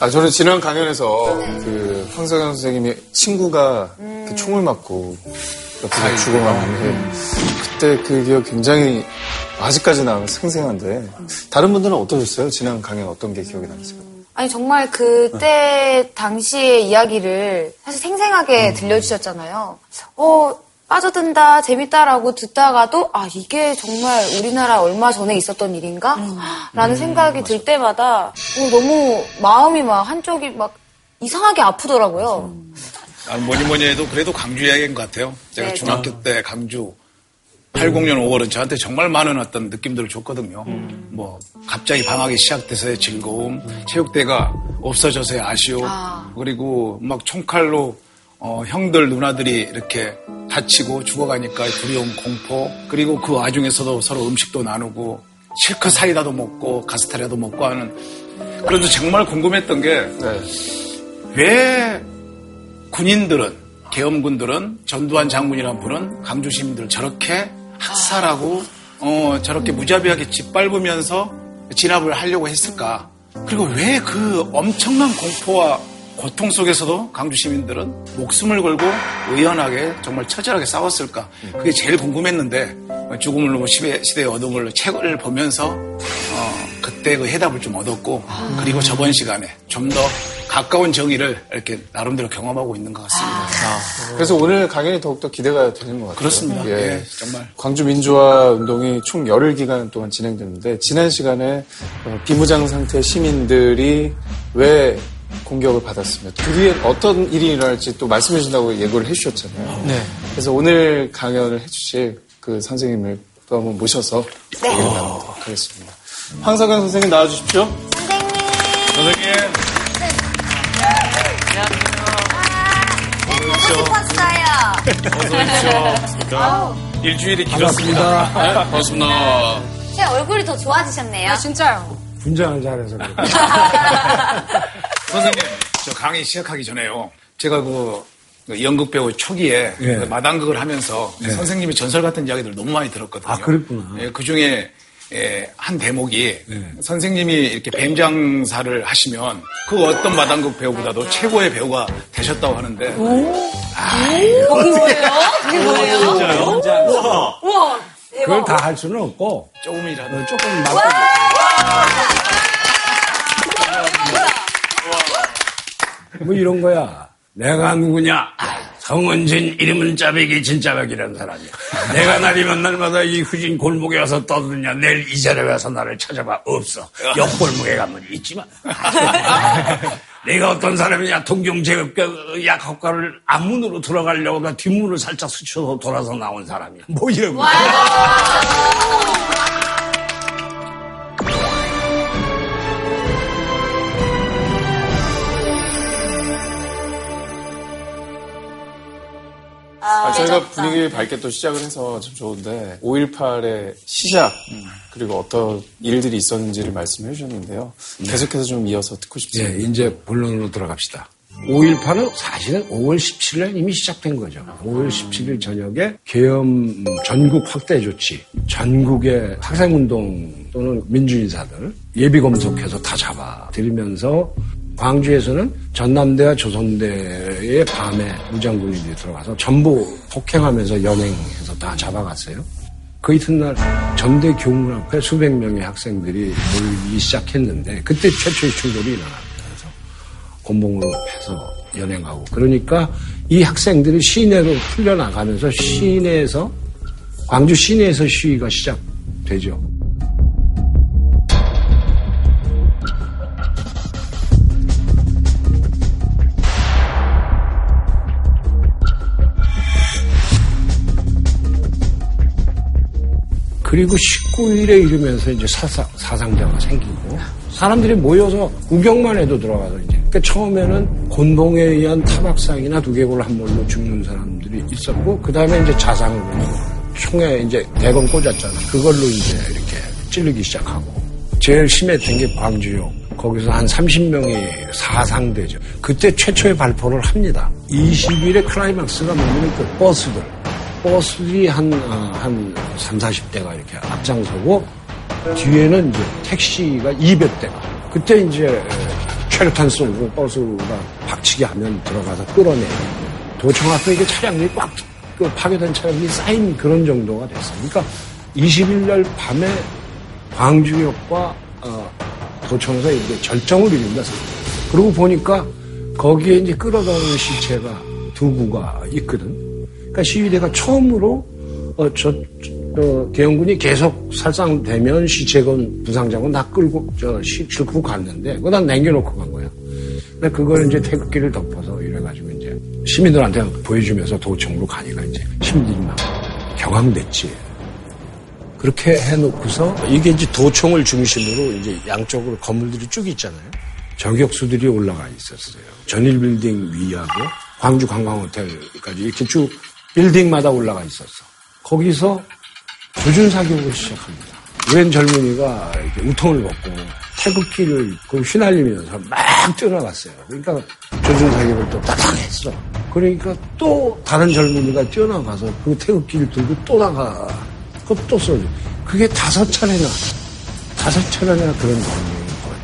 아, 저는 지난 강연에서 그 황석영 선생님이 친구가 음. 그 총을 맞고 옆에서 죽어가는데 그때 그 기억 굉장히 아직까지 나 생생한데 다른 분들은 어떠셨어요? 지난 강연 어떤 게 기억이 나세요? 아니 정말 그때 당시의 이야기를 사실 생생하게 음. 들려주셨잖아요. 어 빠져든다, 재밌다라고 듣다가도 아 이게 정말 우리나라 얼마 전에 있었던 일인가? 음. 라는 음, 생각이 들 때마다 어, 너무 마음이 막 한쪽이 막 이상하게 아프더라고요. 아, 뭐니 뭐니 해도 그래도 강주 이야기인 것 같아요. 제가 네, 중학교 네. 때 강주 80년 5월은 저한테 정말 많은 어떤 느낌들을 줬거든요. 음. 뭐 갑자기 방학이 시작돼서의 즐거움, 체육대가 없어져서의 아쉬움, 아. 그리고 막 총칼로 어, 형들 누나들이 이렇게 다치고 죽어가니까 두려움, 공포, 그리고 그 와중에서도 서로 음식도 나누고 실컷 사이다도 먹고 가스타리아도 먹고 하는 그래도 정말 궁금했던 게왜 네. 군인들은 계엄군들은 전두환 장군이란 분은 강주 시민들 저렇게 학살하고 어, 저렇게 무자비하게 짓밟으면서 진압을 하려고 했을까? 그리고 왜 그 엄청난 공포와 고통 속에서도 강주 시민들은 목숨을 걸고 의연하게 정말 처절하게 싸웠을까? 그게 제일 궁금했는데 죽음을 넘어 시대, 시대의 어둠을 책을 보면서 어, 그때 그 해답을 좀 얻었고 그리고 저번 시간에 좀 더 가까운 정의를 이렇게 나름대로 경험하고 있는 것 같습니다. 아, 그래서 오늘 강연이 더욱더 기대가 되는 것 같아요. 그렇습니다. 예. 예, 정말. 광주 민주화 운동이 총 열흘 기간 동안 진행됐는데 지난 시간에 어, 비무장 상태 시민들이 왜 공격을 받았으면 그 뒤에 어떤 일이 일어날지 또 말씀해 준다고 예고를 해 주셨잖아요. 네. 그래서 오늘 강연을 해 주실 그 선생님을 또 한번 모셔서 네. 얘기를 나누도록 하겠습니다. 황석영 선생님 나와 주십시오. 선생님. 선생님. 안녕하세요. 어서 오십시오. 일주일이 길었습니다. 반갑습니다. 제 얼굴이 더 좋아지셨네요. 아, 진짜요. 분장을 잘해서 그래요. 선생님, 저 강의 시작하기 전에요. 제가 그, 그 연극 배우 초기에 예. 그 마당극을 하면서 예. 선생님의 전설 같은 이야기들 너무 많이 들었거든요. 아, 그랬구나. 예, 그 중에 예, 한 대목이 예. 선생님이 이렇게 뱀장사를 하시면 그 어떤 마당극 배우보다도 최고의 배우가 되셨다고 하는데. 오? 아, 그게 뭐예요? 그게 뭐예요? 진짜요? 우와. 우와. 그걸 다 할 수는 없고 조금이라도 어, 조금 맡고. 뭐 이런 거야. 내가 누구냐? 성은진 이름은 짜배기 진짜배기라는 사람이야. 내가 날이면 날마다 이 후진 골목에 와서 떠드냐 내일 이 자리에 와서 나를 찾아봐 없어. 옆 골목에 가면 있지만. 내가 어떤 사람이냐 동경제약 약학과를 앞문으로 들어가려고 나 뒷문을 살짝 스쳐서 돌아서 나온 사람이야. 뭐 이런 거. 아, 저희가 분위기 밝게 또 시작을 해서 참 좋은데 5.18의 시작 그리고 어떤 일들이 있었는지를 말씀해 주셨는데요. 네. 계속해서 좀 이어서 듣고 싶습니다. 네, 이제 본론으로 들어갑시다. 5.18은 사실은 5월 17일 이미 시작된 거죠. 5월 17일 저녁에 계엄 전국 확대 조치, 전국의 학생운동 또는 민주인사들 예비 검속해서 다 잡아 들이면서 광주에서는 전남대와 조선대의 밤에 무장군인들이 들어가서 전부 폭행하면서 연행해서 다 잡아갔어요. 그 이튿날 전대 교문 앞에 수백 명의 학생들이 몰기 시작했는데 그때 최초의 충돌이 일어납니다. 그래서 곤봉을 해서 연행하고 그러니까 이 학생들이 시내로 풀려나가면서 시내에서 광주 시내에서 시위가 시작되죠. 그리고 19일에 이르면서 이제 사상, 사상자가 생기고 사람들이 모여서 구경만 해도 들어가서 이제 그러니까 처음에는 곤봉에 의한 타박상이나 두개골 한몰로 죽는 사람들이 있었고 그 다음에 이제 자상으로 총에 이제 대검 꽂았잖아. 그걸로 이제 이렇게 찌르기 시작하고 제일 심했던 게 광주요. 거기서 한 30명이 사상되죠. 그때 최초의 발표를 합니다. 20일에 클라이막스가 뭐냐면 그 버스들. 버스들이 한, 어, 한 3, 40대가 이렇게 앞장서고 뒤에는 이제 택시가 200대가. 그때 이제 최루탄 쏘고 버스가 박치기 하면 들어가서 끌어내요. 도청 앞에 이게 차량들이 꽉그 파괴된 차량들이 쌓인 그런 정도가. 그러니까 20일 날 밤에 광주역과 어, 도청에서 이제 절정을 이룬다. 그러고 보니까 거기에 이제 끌어다오는 시체가 두 구가 있거든. 그러니까 시위대가 처음으로 어, 저, 저 대형군이 계속 살상되면 시체건 부상자건 다 끌고 저 시, 싣고 갔는데 그다 남겨놓고 간 거야. 근데 그걸 이제 태극기를 덮어서 이래가지고 이제 시민들한테 보여주면서 도청으로 가니까 이제 시민들이 막 경황됐지. 그렇게 해놓고서 이게 이제 도청을 중심으로 이제 양쪽으로 건물들이 쭉 있잖아요. 저격수들이 올라가 있었어요. 전일 빌딩 위하고 광주 관광호텔까지 이렇게 쭉 빌딩마다 올라가 있었어. 거기서 조준 사격을 시작합니다. 웬 젊은이가 우통을 벗고 태극기를 그 휘날리면서 막 뛰어나갔어요. 그러니까 조준 사격을 또 따닥 했어. 그러니까 또 다른 젊은이가 뛰어나가서 그 태극기를 들고 또 나가. 그거 또 쏘죠. 그게 다섯 차례나, 다섯 차례나 그런 경우인 거예요.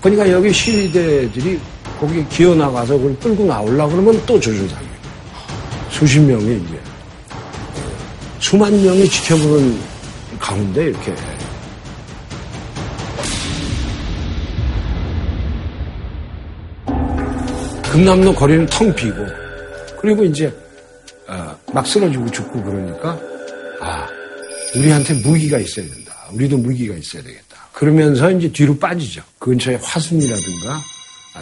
그러니까 여기 시위대들이 거기 기어 나가서 그걸 끌고 나오려고 그러면 또 조준 사격. 수십 명이 이제 수만 명이 지켜보는 가운데 이렇게 금남로 거리는 텅 비고 그리고 이제 어, 막 쓰러지고 죽고 그러니까 아 우리한테 무기가 있어야 된다. 우리도 무기가 있어야 되겠다. 그러면서 이제 뒤로 빠지죠. 그 근처에 화순이라든가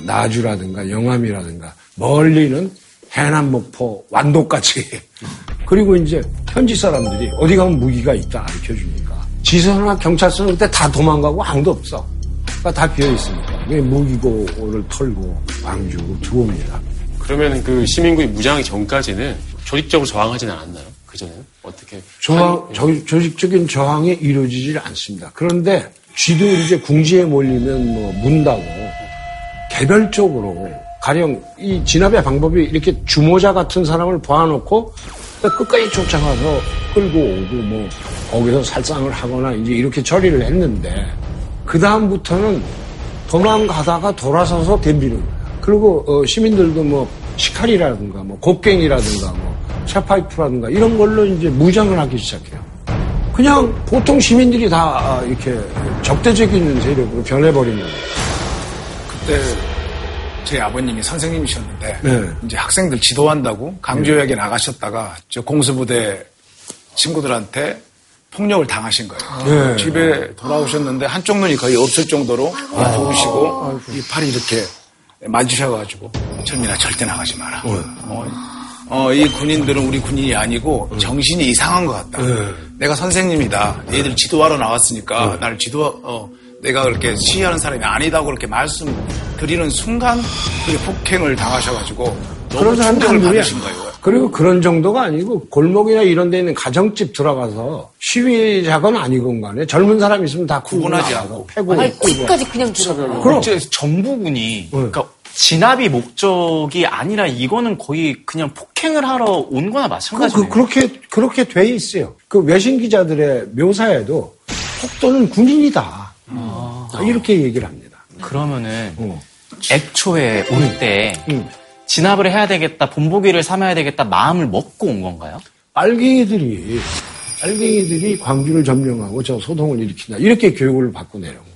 나주라든가 영암이라든가 멀리는 해남 목포 완도까지 그리고 이제 현지 사람들이 어디 가면 무기가 있다 알려 주니까 지선이나 경찰서는 그때 다 도망가고 아무도 없어. 그러니까 다 비어 있으니까 무기고를 털고 광주로 들어옵니다. 그러면 그 시민군이 무장하기 전까지는 조직적으로 저항하진 않았나요? 그전에는 어떻게 저항 저, 조직적인 저항이 이루어지질 않습니다. 그런데 쥐도 이제 궁지에 몰리면 뭐 문다고 개별적으로 가령 이 진압의 방법이 이렇게 주모자 같은 사람을 봐놓고 끝까지 쫓아가서 끌고 오고 뭐 거기서 살상을 하거나 이제 이렇게 처리를 했는데 그 다음부터는 도망가다가 돌아서서 덤비는 거야. 그리고 어, 시민들도 뭐 시칼이라든가 뭐 곡괭이라든가 뭐 샤파이프라든가 이런 걸로 이제 무장을 하기 시작해요. 그냥 보통 시민들이 다 이렇게 적대적인 세력으로 변해버리는 거예요. 그때 저희 아버님이 선생님이셨는데 네. 이제 학생들 지도한다고 강조역에 나가셨다가 저 공수부대 친구들한테 폭력을 당하신 거예요. 네. 집에 돌아오셨는데 한쪽 눈이 거의 없을 정도로 부으시고 이 팔이 이렇게 맞으셔가지고 철민아 절대 나가지 마라. 어, 어, 이 군인들은 우리 군인이 아니고 정신이 이상한 것 같다. 내가 선생님이다. 얘들 지도하러 나왔으니까 나를 지도 어, 내가 그렇게 시위하는 사람이 아니다고 그렇게 말씀드리는 순간 그게 폭행을 당하셔가지고 너무 그런 사람 충격을. 받으신 거예요. 그리고 그런 정도가 아니고 골목이나 이런 데 있는 가정집 들어가서 시위자건 아니건 간에 젊은 사람 있으면 다 구분하지 않고. 패고 아니, 끌고 집까지 그냥 들어가요. 그럼. 전부군이 그러니까 진압이 목적이 아니라 이거는 거의 그냥 폭행을 하러 온 거나 그, 마찬가지예요. 그, 그렇게 그렇게 돼 있어요. 그 외신 기자들의 묘사에도 폭도는 군인이다. 이렇게 얘기를 합니다. 그러면은 어. 애초에 올때 음. 진압을 해야 되겠다, 본보기를 삼아야 되겠다 마음을 먹고 온 건가요? 빨갱이들이 빨갱이들이 광주를 점령하고 저 소동을 일으킨다. 이렇게 교육을 받고 내려온 거예요.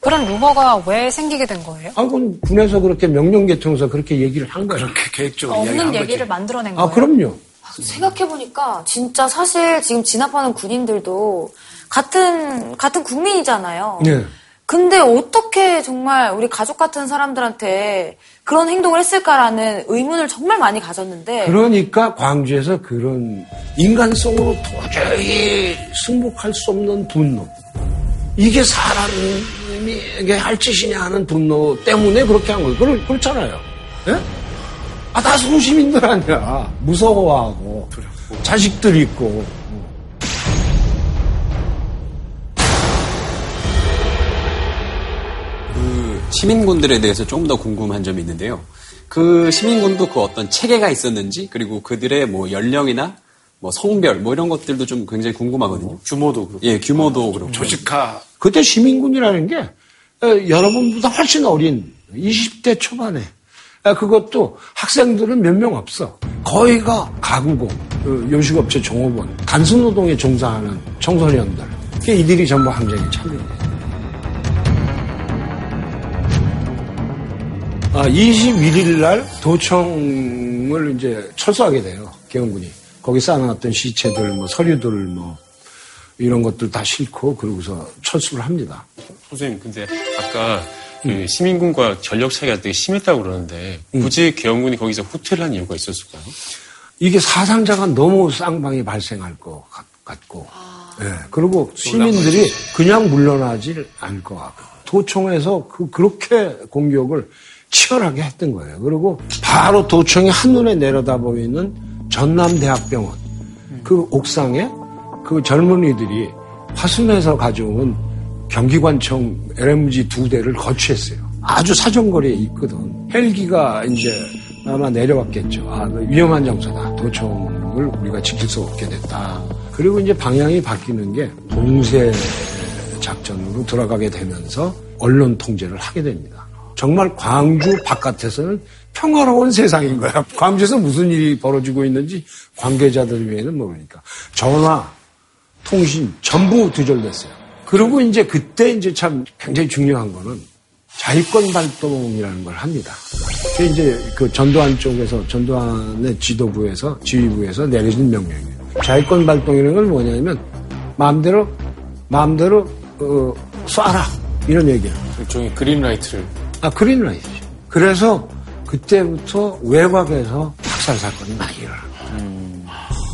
그런 루머가 왜 생기게 된 거예요? 아, 그건 군에서 그렇게 명령 계통에서 그렇게 얘기를 한 거예요. 그렇게 계획적으로 없는 이야기한 얘기를 거지. 만들어낸 거예요? 아, 그럼요. 생각해 보니까 진짜 사실 지금 진압하는 군인들도 같은, 같은 국민이잖아요. 네. 근데 어떻게 정말 우리 가족 같은 사람들한테 그런 행동을 했을까라는 의문을 정말 많이 가졌는데 그러니까 광주에서 그런 인간성으로 도저히 승복할 수 없는 분노. 이게 사람에게 할 짓이냐 하는 분노 때문에 그렇게 한 거예요. 그렇, 그렇잖아요. 예? 아, 다 소시민들 아니야. 무서워하고, 자식들 있고. 시민군들에 대해서 좀 더 궁금한 점이 있는데요. 그 시민군도 그 어떤 체계가 있었는지 그리고 그들의 뭐 연령이나 뭐 성별 뭐 이런 것들도 좀 굉장히 궁금하거든요. 규모도 그렇고. 예, 규모도 그렇고. 조직화 그때 시민군이라는 게 어, 여러분보다 훨씬 어린 20대 초반에. 아, 그것도 학생들은 몇 명 없어. 거의가 가구공, 그 요식업체 종업원, 단순노동에 종사하는 청소년들. 이들이 전부 항쟁에 참여해 아, 21일 날 도청을 이제 철수하게 돼요. 개헌군이. 거기 쌓아놨던 시체들, 뭐 서류들, 뭐 이런 것들 다 싣고 그러고서 철수를 합니다. 선생님, 근데 아까 그 시민군과 전력 차이가 되게 심했다고 그러는데 굳이 개헌군이 거기서 후퇴를 한 이유가 있었을까요? 이게 사상자가 너무 쌍방이 발생할 것 같고, 예. 그리고 시민들이 그냥 물러나질 않을 것 같고, 도청에서 그, 그렇게 공격을 치열하게 했던 거예요. 그리고 바로 도청이 한눈에 내려다 보이는 전남대학병원 그 옥상에 그 젊은이들이 화순에서 가져온 경기관청 LMG 두 대를 거취했어요. 아주 사정거리에 있거든. 헬기가 이제 아마 내려왔겠죠. 아, 그 위험한 장소다. 도청을 우리가 지킬 수 없게 됐다. 그리고 이제 방향이 바뀌는 게 봉쇄 작전으로 들어가게 되면서 언론 통제를 하게 됩니다. 정말 광주 바깥에서는 평화로운 세상인 거야. 광주에서 무슨 일이 벌어지고 있는지 관계자들 외에는 모르니까. 전화, 통신 전부 두절됐어요. 그리고 이제 그때 이제 참 굉장히 중요한 거는 자위권 발동이라는 걸 합니다. 이제 그 전두환 쪽에서 전두환의 지도부에서 지휘부에서 내려진 명령이에요. 자위권 발동이라는 건 뭐냐면 마음대로 마음대로 어, 쏴라 이런 얘기예요. 일종의 그린라이트를. 아 그린라이트죠. 그래서 그때부터 외곽에서 학살 사건이 많이 일어나.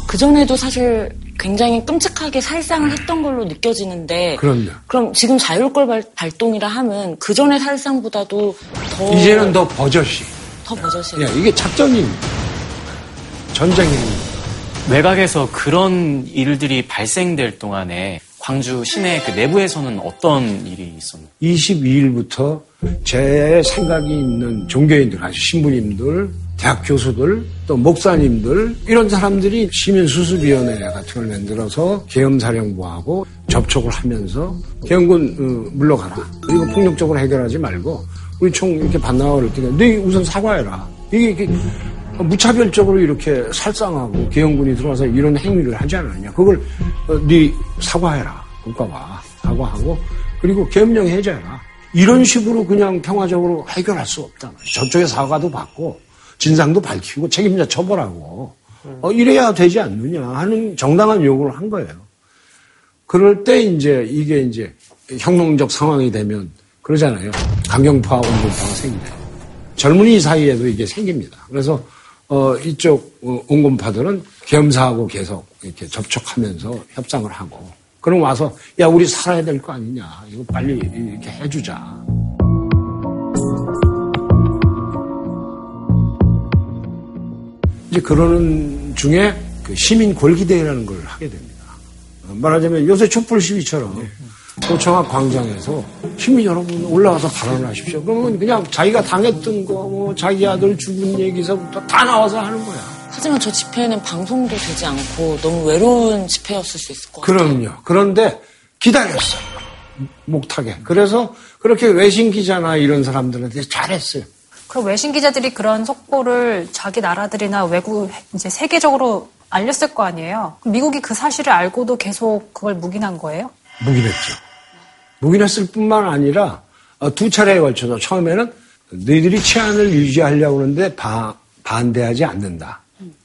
그전에도 사실 굉장히 끔찍하게 살상을 했던 걸로 느껴지는데 그럼요. 그럼 지금 자율골 발- 발동이라 함은 그전의 살상보다도 더 이제는 더 버젓이. 더 버젓이 예, 이게 작전입니다. 전쟁입니다. 외곽에서 그런 일들이 발생될 동안에 광주 시내 그 내부에서는 어떤 일이 있었나요? 22일부터 제 생각이 있는 종교인들, 아주 신부님들, 대학 교수들, 또 목사님들 이런 사람들이 시민수습위원회 같은 걸 만들어서 계엄사령부하고 접촉을 하면서 계엄군 어, 물러가라. 그리고 폭력적으로 해결하지 말고 우리 총 이렇게 반나와 그럴 때가 너 우선 사과해라. 이게, 이게 무차별적으로 이렇게 살상하고 계엄군이 들어와서 이런 행위를 하지 않았냐. 그걸 어, 네 사과해라. 국가가 사과하고 그리고 계엄령 해제해라. 이런 식으로 그냥 평화적으로 해결할 수 없다. 저쪽에 사과도 받고 진상도 밝히고 책임자 처벌하고 어, 이래야 되지 않느냐 하는 정당한 요구를 한 거예요. 그럴 때 이제 이게 이제 혁명적 상황이 되면 그러잖아요. 강경파, 온건파가 생겨요. 젊은이 사이에도 이게 생깁니다. 그래서 어, 이쪽 어, 온건파들은 겸사하고 계속 이렇게 접촉하면서 협상을 하고 그럼 와서 야 우리 살아야 될 거 아니냐 이거 빨리 이렇게 해주자. 이제 그러는 중에 그 시민 골기대회라는 걸 하게 됩니다. 어, 말하자면 요새 촛불 시위처럼 도청학 광장에서 시민 여러분 올라와서 발언하십시오. 그러면 그냥 자기가 당했던 거, 뭐 자기 아들 죽은 얘기서부터 다 나와서 하는 거야. 하지만 저 집회는 방송도 되지 않고 너무 외로운 집회였을 수 있을 것 같아요. 그럼요. 그런데 기다렸어요. 목타게. 그래서 그렇게 외신 기자나 이런 사람들한테 잘했어요. 그럼 외신 기자들이 그런 속보를 자기 나라들이나 외국 이제 세계적으로 알렸을 거 아니에요. 미국이 그 사실을 알고도 계속 그걸 묵인한 거예요? 묵인했죠. 묵인했을 뿐만 아니라 어, 두 차례에 걸쳐서 처음에는 너희들이 치안을 유지하려고 하는데 바- 반대하지 않는다.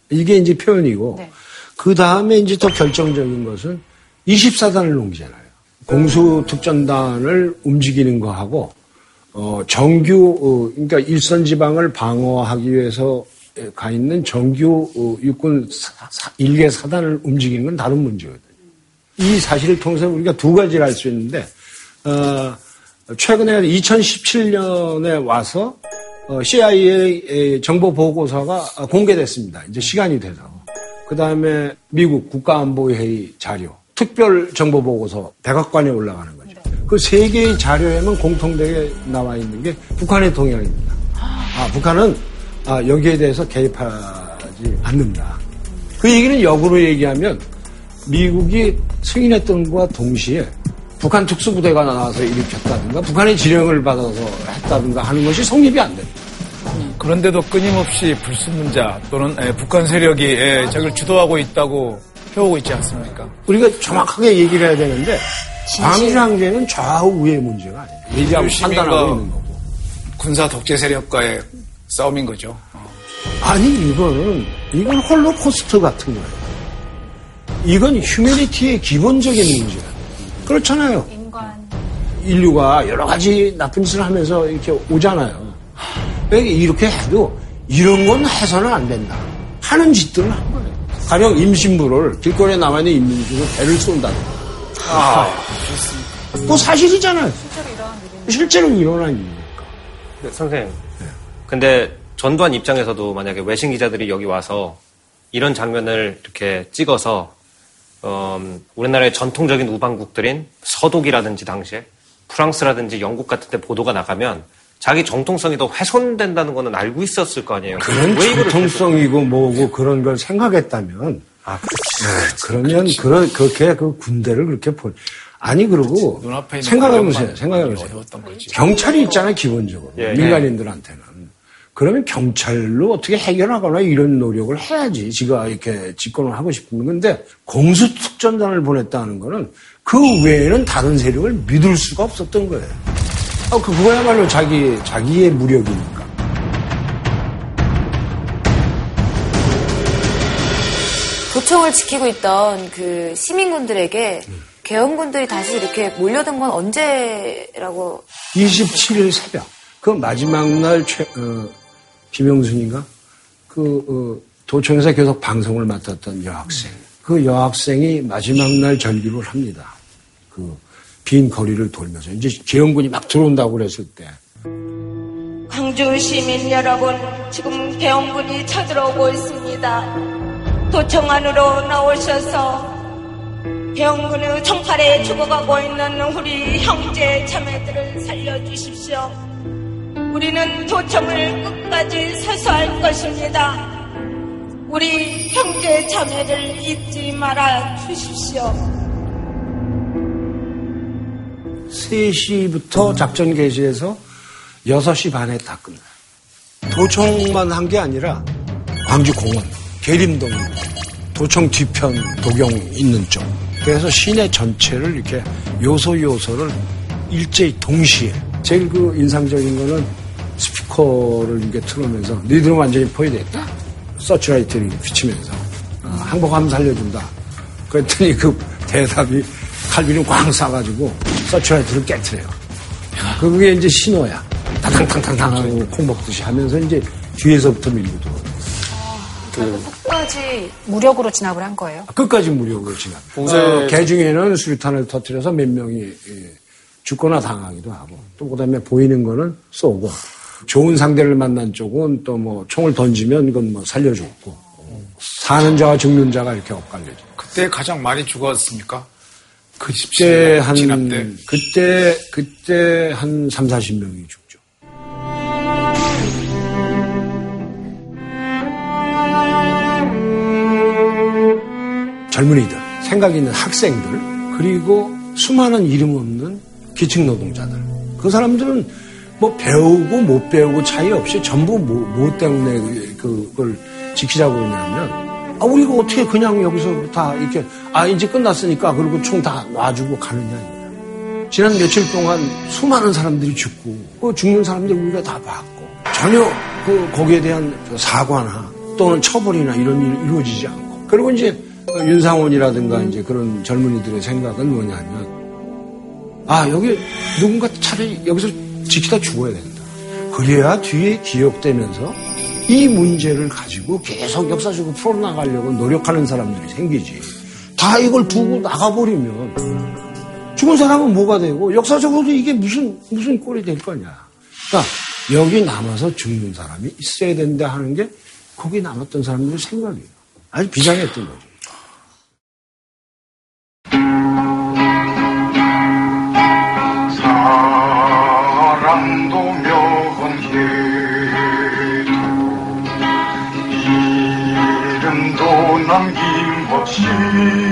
이게 이제 표현이고 네. 그 다음에 이제 더 결정적인 것은 24단을 옮기잖아요. 공수특전단을 움직이는 거하고 어, 정규 어, 그러니까 일선 지방을 방어하기 위해서 가 있는 정규 어, 육군 일개 사단을 움직이는 건 다른 문제거든요. 이 사실을 통해서 우리가 두 가지를 알 수 있는데 어, 최근에 2017년에 와서 어, CIA 정보 보고서가 공개됐습니다. 이제 시간이 돼서 그 다음에 미국 국가안보회의 자료, 특별 정보 보고서 백악관에 올라가는 거죠. 그 세 개의 자료에만 공통되게 나와 있는 게 북한의 동향입니다. 아, 북한은 아, 여기에 대해서 개입하지 않는다. 그 얘기는 역으로 얘기하면 미국이 승인했던 것과 동시에 북한 특수부대가 나와서 일으켰다든가 북한의 지령을 받아서 했다든가 하는 것이 성립이 안 됩니다. 그런데도 끊임없이 불순문자 또는 예, 북한 세력이 예, 저걸 주도하고 있다고 해오고 있지 않습니까? 우리가 정확하게 얘기를 해야 되는데 광주항제는 좌우의 문제가 아니에요. 얘기하고 판단하고 있는 거고. 군사 독재 세력과의 싸움인 거죠. 아니 이거는 이건 홀로코스트 같은 거예요. 이건 휴메니티의 기본적인 문제야. 그렇잖아요. 인간. 인류가 여러 가지 나쁜 짓을 하면서 이렇게 오잖아요. 왜 이렇게 해도 이런 건 해서는 안 된다. 하는 짓들을 한 거예요. 가령 임신부를 길거리에 남아있는 임신부를 배를 쏜다든가. 아, 뭐 사실이잖아요. 실제로 이런 일이 실제로 일어난 일이니까. 네, 선생님. 근데 전두환 입장에서도 만약에 외신 기자들이 여기 와서 이런 장면을 이렇게 찍어서 음, 우리나라의 전통적인 우방국들인 서독이라든지 당시에 프랑스라든지 영국 같은 데 보도가 나가면 자기 정통성이 더 훼손된다는 거는 알고 있었을 거 아니에요. 그런 전통성이고 뭐고 그런 걸 생각했다면 아, 그러면 그런 그렇게 그 군대를 그렇게 보 아니 있는 생각해보세요. 생각해보세요. 경찰이 있잖아요 기본적으로. 예, 민간인들한테는 그러면 경찰로 어떻게 해결하거나 이런 노력을 해야지 지가 이렇게 집권을 하고 싶은 건데 공수특전단을 보냈다는 거는 그 외에는 다른 세력을 믿을 수가 없었던 거예요. 아, 그- 그거야말로 자기 자기의 무력이니까. 도청을 지키고 있던 그 시민군들에게 계엄군들이 다시 이렇게 몰려든 건 언제라고 27일 새벽 그 마지막 날 최, 어, 김영순인가 그 어, 도청에서 계속 방송을 맡았던 여학생 그 여학생이 마지막 날 절규를 합니다. 그 빈 거리를 돌면서 이제 계엄군이 막 들어온다고 그랬을 때 광주 시민 여러분, 지금 계엄군이 쳐들어오고 있습니다. 도청 안으로 나오셔서 계엄군의 총칼에 죽어가고 있는 우리 형제 자매들을 살려주십시오. 우리는 도청을 끝까지 사수할 것입니다. 우리 형제 자매를 잊지 말아 주십시오. 3시부터 작전 개시해서 6시 반에 다 끝나요. 도청만 한 게 아니라 광주 공원, 계림동, 도청 뒤편 도경 있는 쪽. 그래서 시내 전체를 이렇게 요소 요소를 일제히 동시에 제일 그 인상적인 거는 스피커를 이렇게 틀으면서 니들은 완전히 포위됐다. 서치라이트를 비치면서 어, 항복하면 살려준다. 그랬더니 그 대답이 칼비를 꽝 쏴가지고 서치라이트를 깨트려요. 그게 이제 신호야. 타탕탕탕탕 하고 콩 먹듯이 하면서 이제 뒤에서부터 밀고 들어오는 거예요. 끝까지 무력으로 진압을 한 거예요. 끝까지 무력으로 진압. 봉쇄- 어, 개 중에는 수류탄을 터뜨려서 몇 명이 예, 죽거나 당하기도 하고 또 그다음에 보이는 거는 쏘고 좋은 상대를 만난 쪽은 또 뭐 총을 던지면 이건 뭐 살려줬고 사는 자와 죽는 자가 이렇게 엇갈려져. 그때 가장 많이 죽었습니까? 그 그때 한 진압 때. 그때 그때 한 3, 40명이 죽죠. 젊은이들, 생각 있는 학생들, 그리고 수많은 이름 없는 기층 노동자들. 그 사람들은 뭐 배우고 못 배우고 차이 없이 전부 뭐, 뭐 때문에 그- 그걸 지키자고 그러냐면 아, 우리가 어떻게 그냥 여기서 다 이렇게 아, 이제 끝났으니까 그리고 총 다 놔주고 가느냐. 지난 며칠 동안 수많은 사람들이 죽고 그 죽는 사람들 우리가 다 봤고 전혀 그 거기에 대한 그 사과나 또는 처벌이나 이런 일이 이루어지지 않고 그리고 이제 그 윤상원이라든가 이제 그런 젊은이들의 생각은 뭐냐면 아 여기 누군가 차라리 여기서 지키다 죽어야 된다. 그래야 뒤에 기억되면서 이 문제를 가지고 계속 역사적으로 풀어나가려고 노력하는 사람들이 생기지. 다 이걸 두고 나가버리면 죽은 사람은 뭐가 되고 역사적으로도 이게 무슨 무슨 꼴이 될 거냐. 그러니까 여기 남아서 죽는 사람이 있어야 된다 하는 게 거기 남았던 사람들의 생각이에요. 아주 비장했던 거죠. 남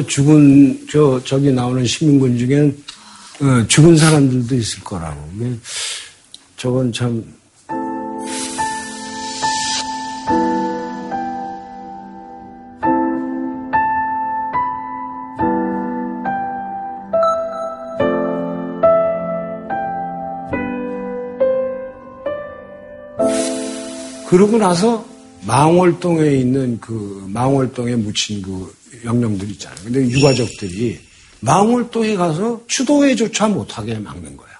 저 죽은 저 저기 나오는 시민군 중엔 어, 죽은 사람들도 있을 거라고. 저건 참 그러고 나서 망월동에 있는 그 망월동에 묻힌 그 영령들 있잖아요. 근데 유가족들이 망월동에 가서 추도회조차 못하게 막는 거야.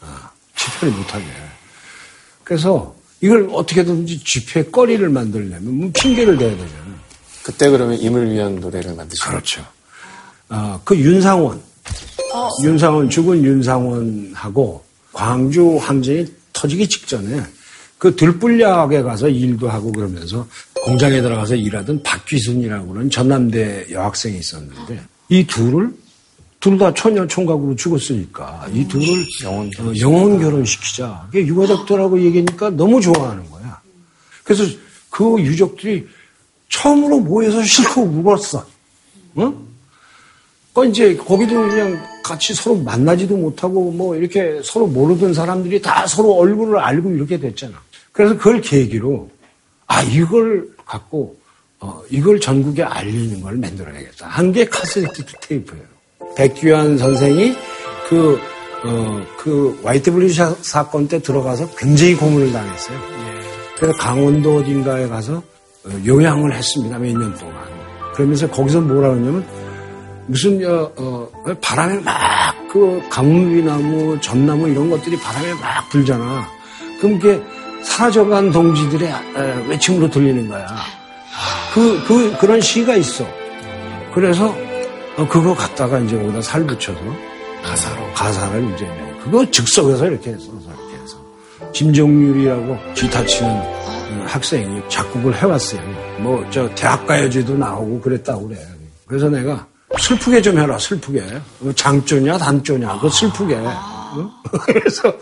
아, 집회를 못하게. 그래서 이걸 어떻게든지 집회 거리를 만들려면 뭐 핑계를 대야 되잖아. 그때 그러면 임을 위한 노래를 만드신 그렇죠. 아, 그 윤상원, 윤상원 죽은 윤상원하고 광주 항쟁이 터지기 직전에 그 들불약에 가서 일도 하고 그러면서 공장에 들어가서 일하던 박귀순이라고 하는 전남대 여학생이 있었는데 이 둘을 둘 다 처녀 총각으로 죽었으니까 이 둘을 영혼, 결혼. 영혼 결혼시키자. 그게 유가족들하고 얘기하니까 너무 좋아하는 거야. 그래서 그 유족들이 처음으로 모여서 실컷 울었어. 어? 그 이제 거기도 그냥 같이 서로 만나지도 못하고 뭐 이렇게 서로 모르던 사람들이 다 서로 얼굴을 알고 이렇게 됐잖아. 그래서 그걸 계기로 아 이걸 갖고 어, 이걸 전국에 알리는 걸 만들어야겠다. 한 게 카세트 테이프예요. 백규환 선생이 그, 어, 그 블리즈 사건 때 들어가서 굉장히 고문을 당했어요. 그래서 강원도 어딘가에 가서 어, 요양을 했습니다. 몇 년 동안. 그러면서 거기서 뭐라 그러냐면 무슨 어, 어, 바람에 막그 가뭄비나무, 전나무 이런 것들이 바람에 막 불잖아. 그럼 그게 사라져간 동지들의 에, 외침으로 들리는 거야. 그, 그, 그런 시가 있어. 그래서 어, 그거 갖다가 이제 거기다 살 붙여서 가사로 가사를 이제 그거 즉석에서 이렇게 써서 이렇게 해서 김정률이라고 기타 치는 어, 학생이 작곡을 해왔어요. 뭐 저 대학가요제도 나오고 그랬다고 그래. 그래서 내가 슬프게 좀 해라 슬프게 장조냐 단조냐 그 슬프게. 어? 그래서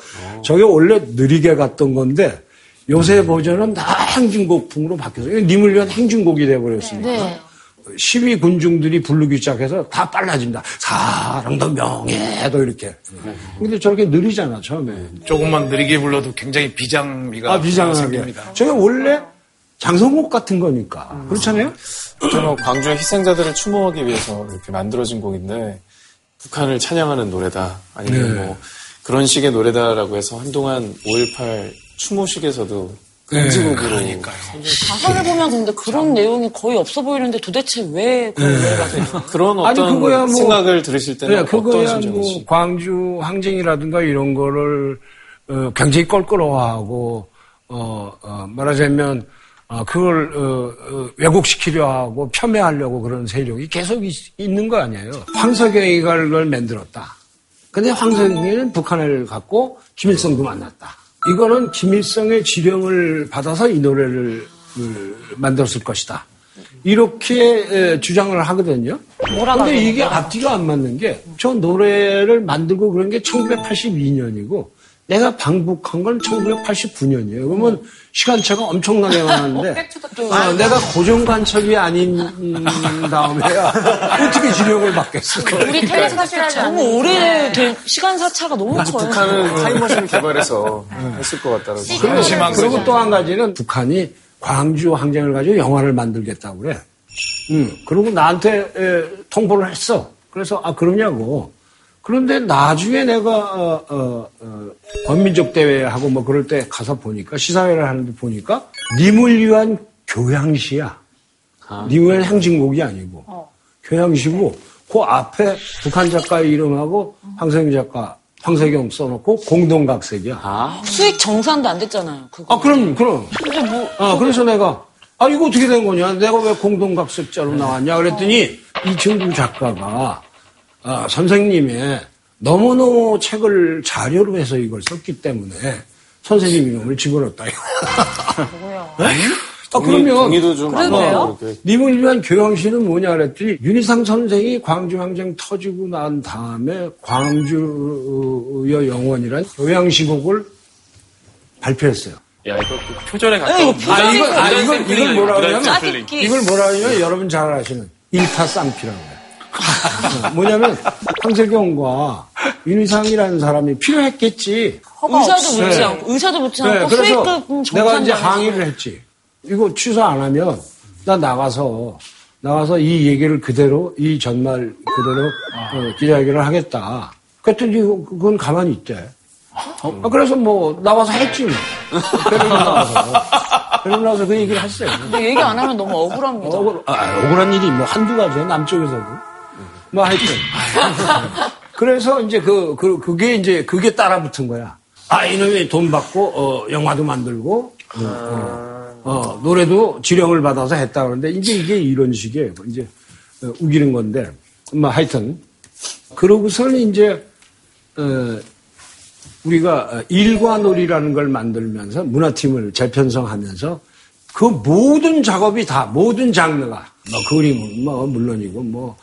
저게 원래 느리게 갔던 건데 요새 버전은 다 행진곡풍으로 바뀌어서 님을 위한 행진곡이 돼버렸으니까. 네. 시위 군중들이 부르기 시작해서 다 빨라진다. 사랑도 명예도 이렇게. 근데 저렇게 느리잖아, 처음에. 조금만 느리게 불러도 굉장히 비장미가 아, 비장하게. 생깁니다. 저게 원래 장성곡 같은 거니까. 그렇잖아요? 저는 광주의 희생자들을 추모하기 위해서 이렇게 만들어진 곡인데 북한을 찬양하는 노래다 아니면 네. 뭐 그런 식의 노래다라고 해서 한동안 5.18 추모식에서도 금지곡으로 가사를 보면 근데 그런 내용이 거의 없어 보이는데 도대체 왜 그걸 왜 가지고 그런 아니, 어떤 그거야 뭐- 생각을 들으실 때는 네, 그거야 뭐 광주 항쟁이라든가 이런 거를 어, 굉장히 껄끄러워하고 어, 어, 말하자면 어, 그걸 어, 어, 왜곡시키려 하고 폄훼하려고 그런 세력이 계속 있, 있는 거 아니에요. 황석영이가 그걸 만들었다. 근데 황석영이는 북한을 갖고 김일성도 만났다. 이거는 김일성의 지령을 받아서 이 노래를 그, 만들었을 것이다. 이렇게 에, 주장을 하거든요. 근데 이게 앞뒤가 안 맞는 게 저 노래를 만들고 그런 게 1982년이고 내가 방북한 건 1989년이에요. 그러면 시간차가 엄청나게 많았는데 아, 내가 고정관첩이 아닌 다음에야 어떻게 지령을 받겠어? 우리 텔레파시라는 너무 오래 된 시간사 차가 너무 커요. 북한은 타임머신을 개발해서 했을 것 같다라고. 그리고, 그리고 또 한 가지는 북한이 광주 항쟁을 가지고 영화를 만들겠다고 그래. 음, 그리고 나한테 에, 통보를 했어. 그래서 아 그러냐고. 그런데 나중에 내가 어, 어, 어, 권민족 대회하고 뭐 그럴 때 가서 보니까 시사회를 하는데 보니까 님을 위한 교양시야. 님을 위한 행진곡이 아니고 교양시고 그 앞에 북한 작가 이름하고 황세경 작가 황세경 써놓고 공동각색이야. 수익 정산도 안 됐잖아요. 그거. 아 그럼 그럼. 근데 뭐 아, 그래서 내가, 아, 이거 어떻게 된 거냐? 내가 왜 공동각색자로 나왔냐? 그랬더니, 이층구 작가가, 아, 선생님의 너무너무 책을 자료로 해서 이걸 썼기 때문에, 선생님 이름을 집어넣었다. 뭐야? 아, 그러면. 동의도 좀 그러네요. 님을 위한 교양시는 뭐냐 그랬더니, 윤희상 선생이 광주항쟁 터지고 난 다음에 광주의 영원이란 교양시곡을 발표했어요. 야, 이거 그 표절에 가까운 이거 아, 이걸, 아, 이걸, 이걸 뭐라. 짜깁기. 이걸 뭐라 그러냐면 여러분 잘 아시는 일타 쌍피라고 해요. 어, 뭐냐면 황세경과 윤희상이라는 사람이 필요했겠지. 의사도 묻지 네. 않고 의사도 묻지 네, 않고 그래서 수익금 내가 이제. 항의를 했지. 이거 취소 안 하면 나 나가서 나가서 이 얘기를 그대로 이 전말 그대로 어, 기자회견을 하겠다. 그랬더니 그건 가만히 있대. 아, 그래서 뭐 나와서 했지 뭐. 그러고 나와서 그러고 나서 그 얘기를 했어요. 근데 얘기 안 하면 너무 억울합니다. 억울, 아, 억울한 일이 뭐 한두 가지야, 남쪽에서도. 뭐 하여튼. 그래서 이제 그, 그, 그게 이제, 그게 따라 붙은 거야. 아, 이놈이 돈 받고, 어, 영화도 만들고, 어, 어, 어, 노래도 지령을 받아서 했다 그러는데, 이제 이게 이런 식이에요. 이제, 어, 우기는 건데, 뭐 하여튼. 그러고서는 이제, 어, 우리가 일과 놀이라는 걸 만들면서 문화팀을 재편성하면서 그 모든 작업이 다 모든 장르가 뭐 그림은 뭐 물론이고 뭐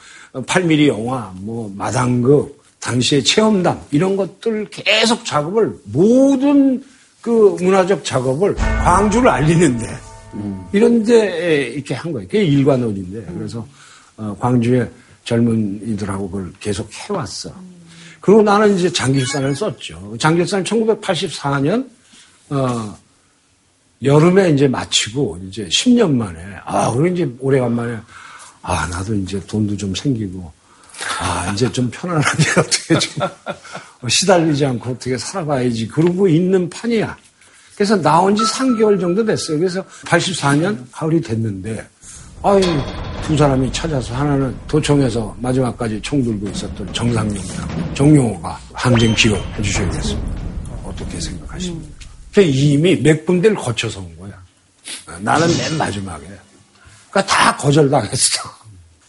8mm 영화 뭐 마당극 당시의 체험담 이런 것들 계속 작업을 모든 그 문화적 작업을 광주를 알리는데 이런데 이렇게 한 거예요. 그게 일관놀인데 그래서 어, 광주의 젊은이들하고 그걸 계속 해왔어. 그리고 나는 이제 장길산을 썼죠. 장길산 1984년 어, 여름에 이제 마치고 이제 10년 만에 아 그리고 이제 오래간만에 아 나도 이제 돈도 좀 생기고 아 이제 좀 편안하게 어떻게 좀 시달리지 않고 어떻게 살아가야지 그러고 있는 판이야. 그래서 나온 지 3개월 정도 됐어요. 그래서 84년 가을이 됐는데 아유 두 사람이 찾아서 하나는 도청에서 마지막까지 총 들고 있었던 정상용이라고 정용호가 항쟁 기록 해주셔야겠습니다. 어떻게 생각하십니까? 그 이미 몇 군데를 거쳐서 온 거야. 나는 맨 마지막에. 그러니까 다 거절당했어.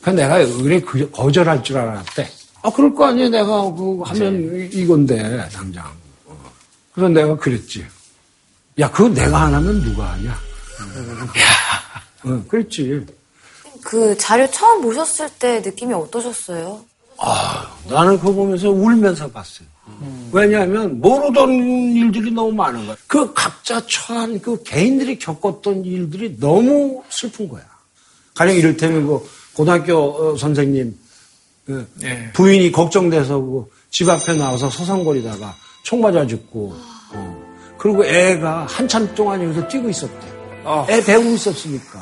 그 내가 의뢰 그- 거절할 줄 알았대. 아, 그럴 거 아니야. 내가 그 하면 이건데, 당장. 어. 그래서 내가 그랬지. 야, 그거 내가 안 하면 누가 하냐? 야, 어, 그랬지. 그 자료 처음 보셨을 때 느낌이 어떠셨어요? 나는 그거 보면서 울면서 봤어요. 왜냐하면 모르던 일들이 너무 많은 거야. 그 각자 처한 그 개인들이 겪었던 일들이 너무 슬픈 거야. 가령 이를테면 그 고등학교 어, 선생님 그 부인이 걱정돼서 그 집 앞에 나와서 서성거리다가 총 맞아 죽고 어. 그리고 애가 한참 동안 여기서 뛰고 있었대. 애 배우고 있었으니까.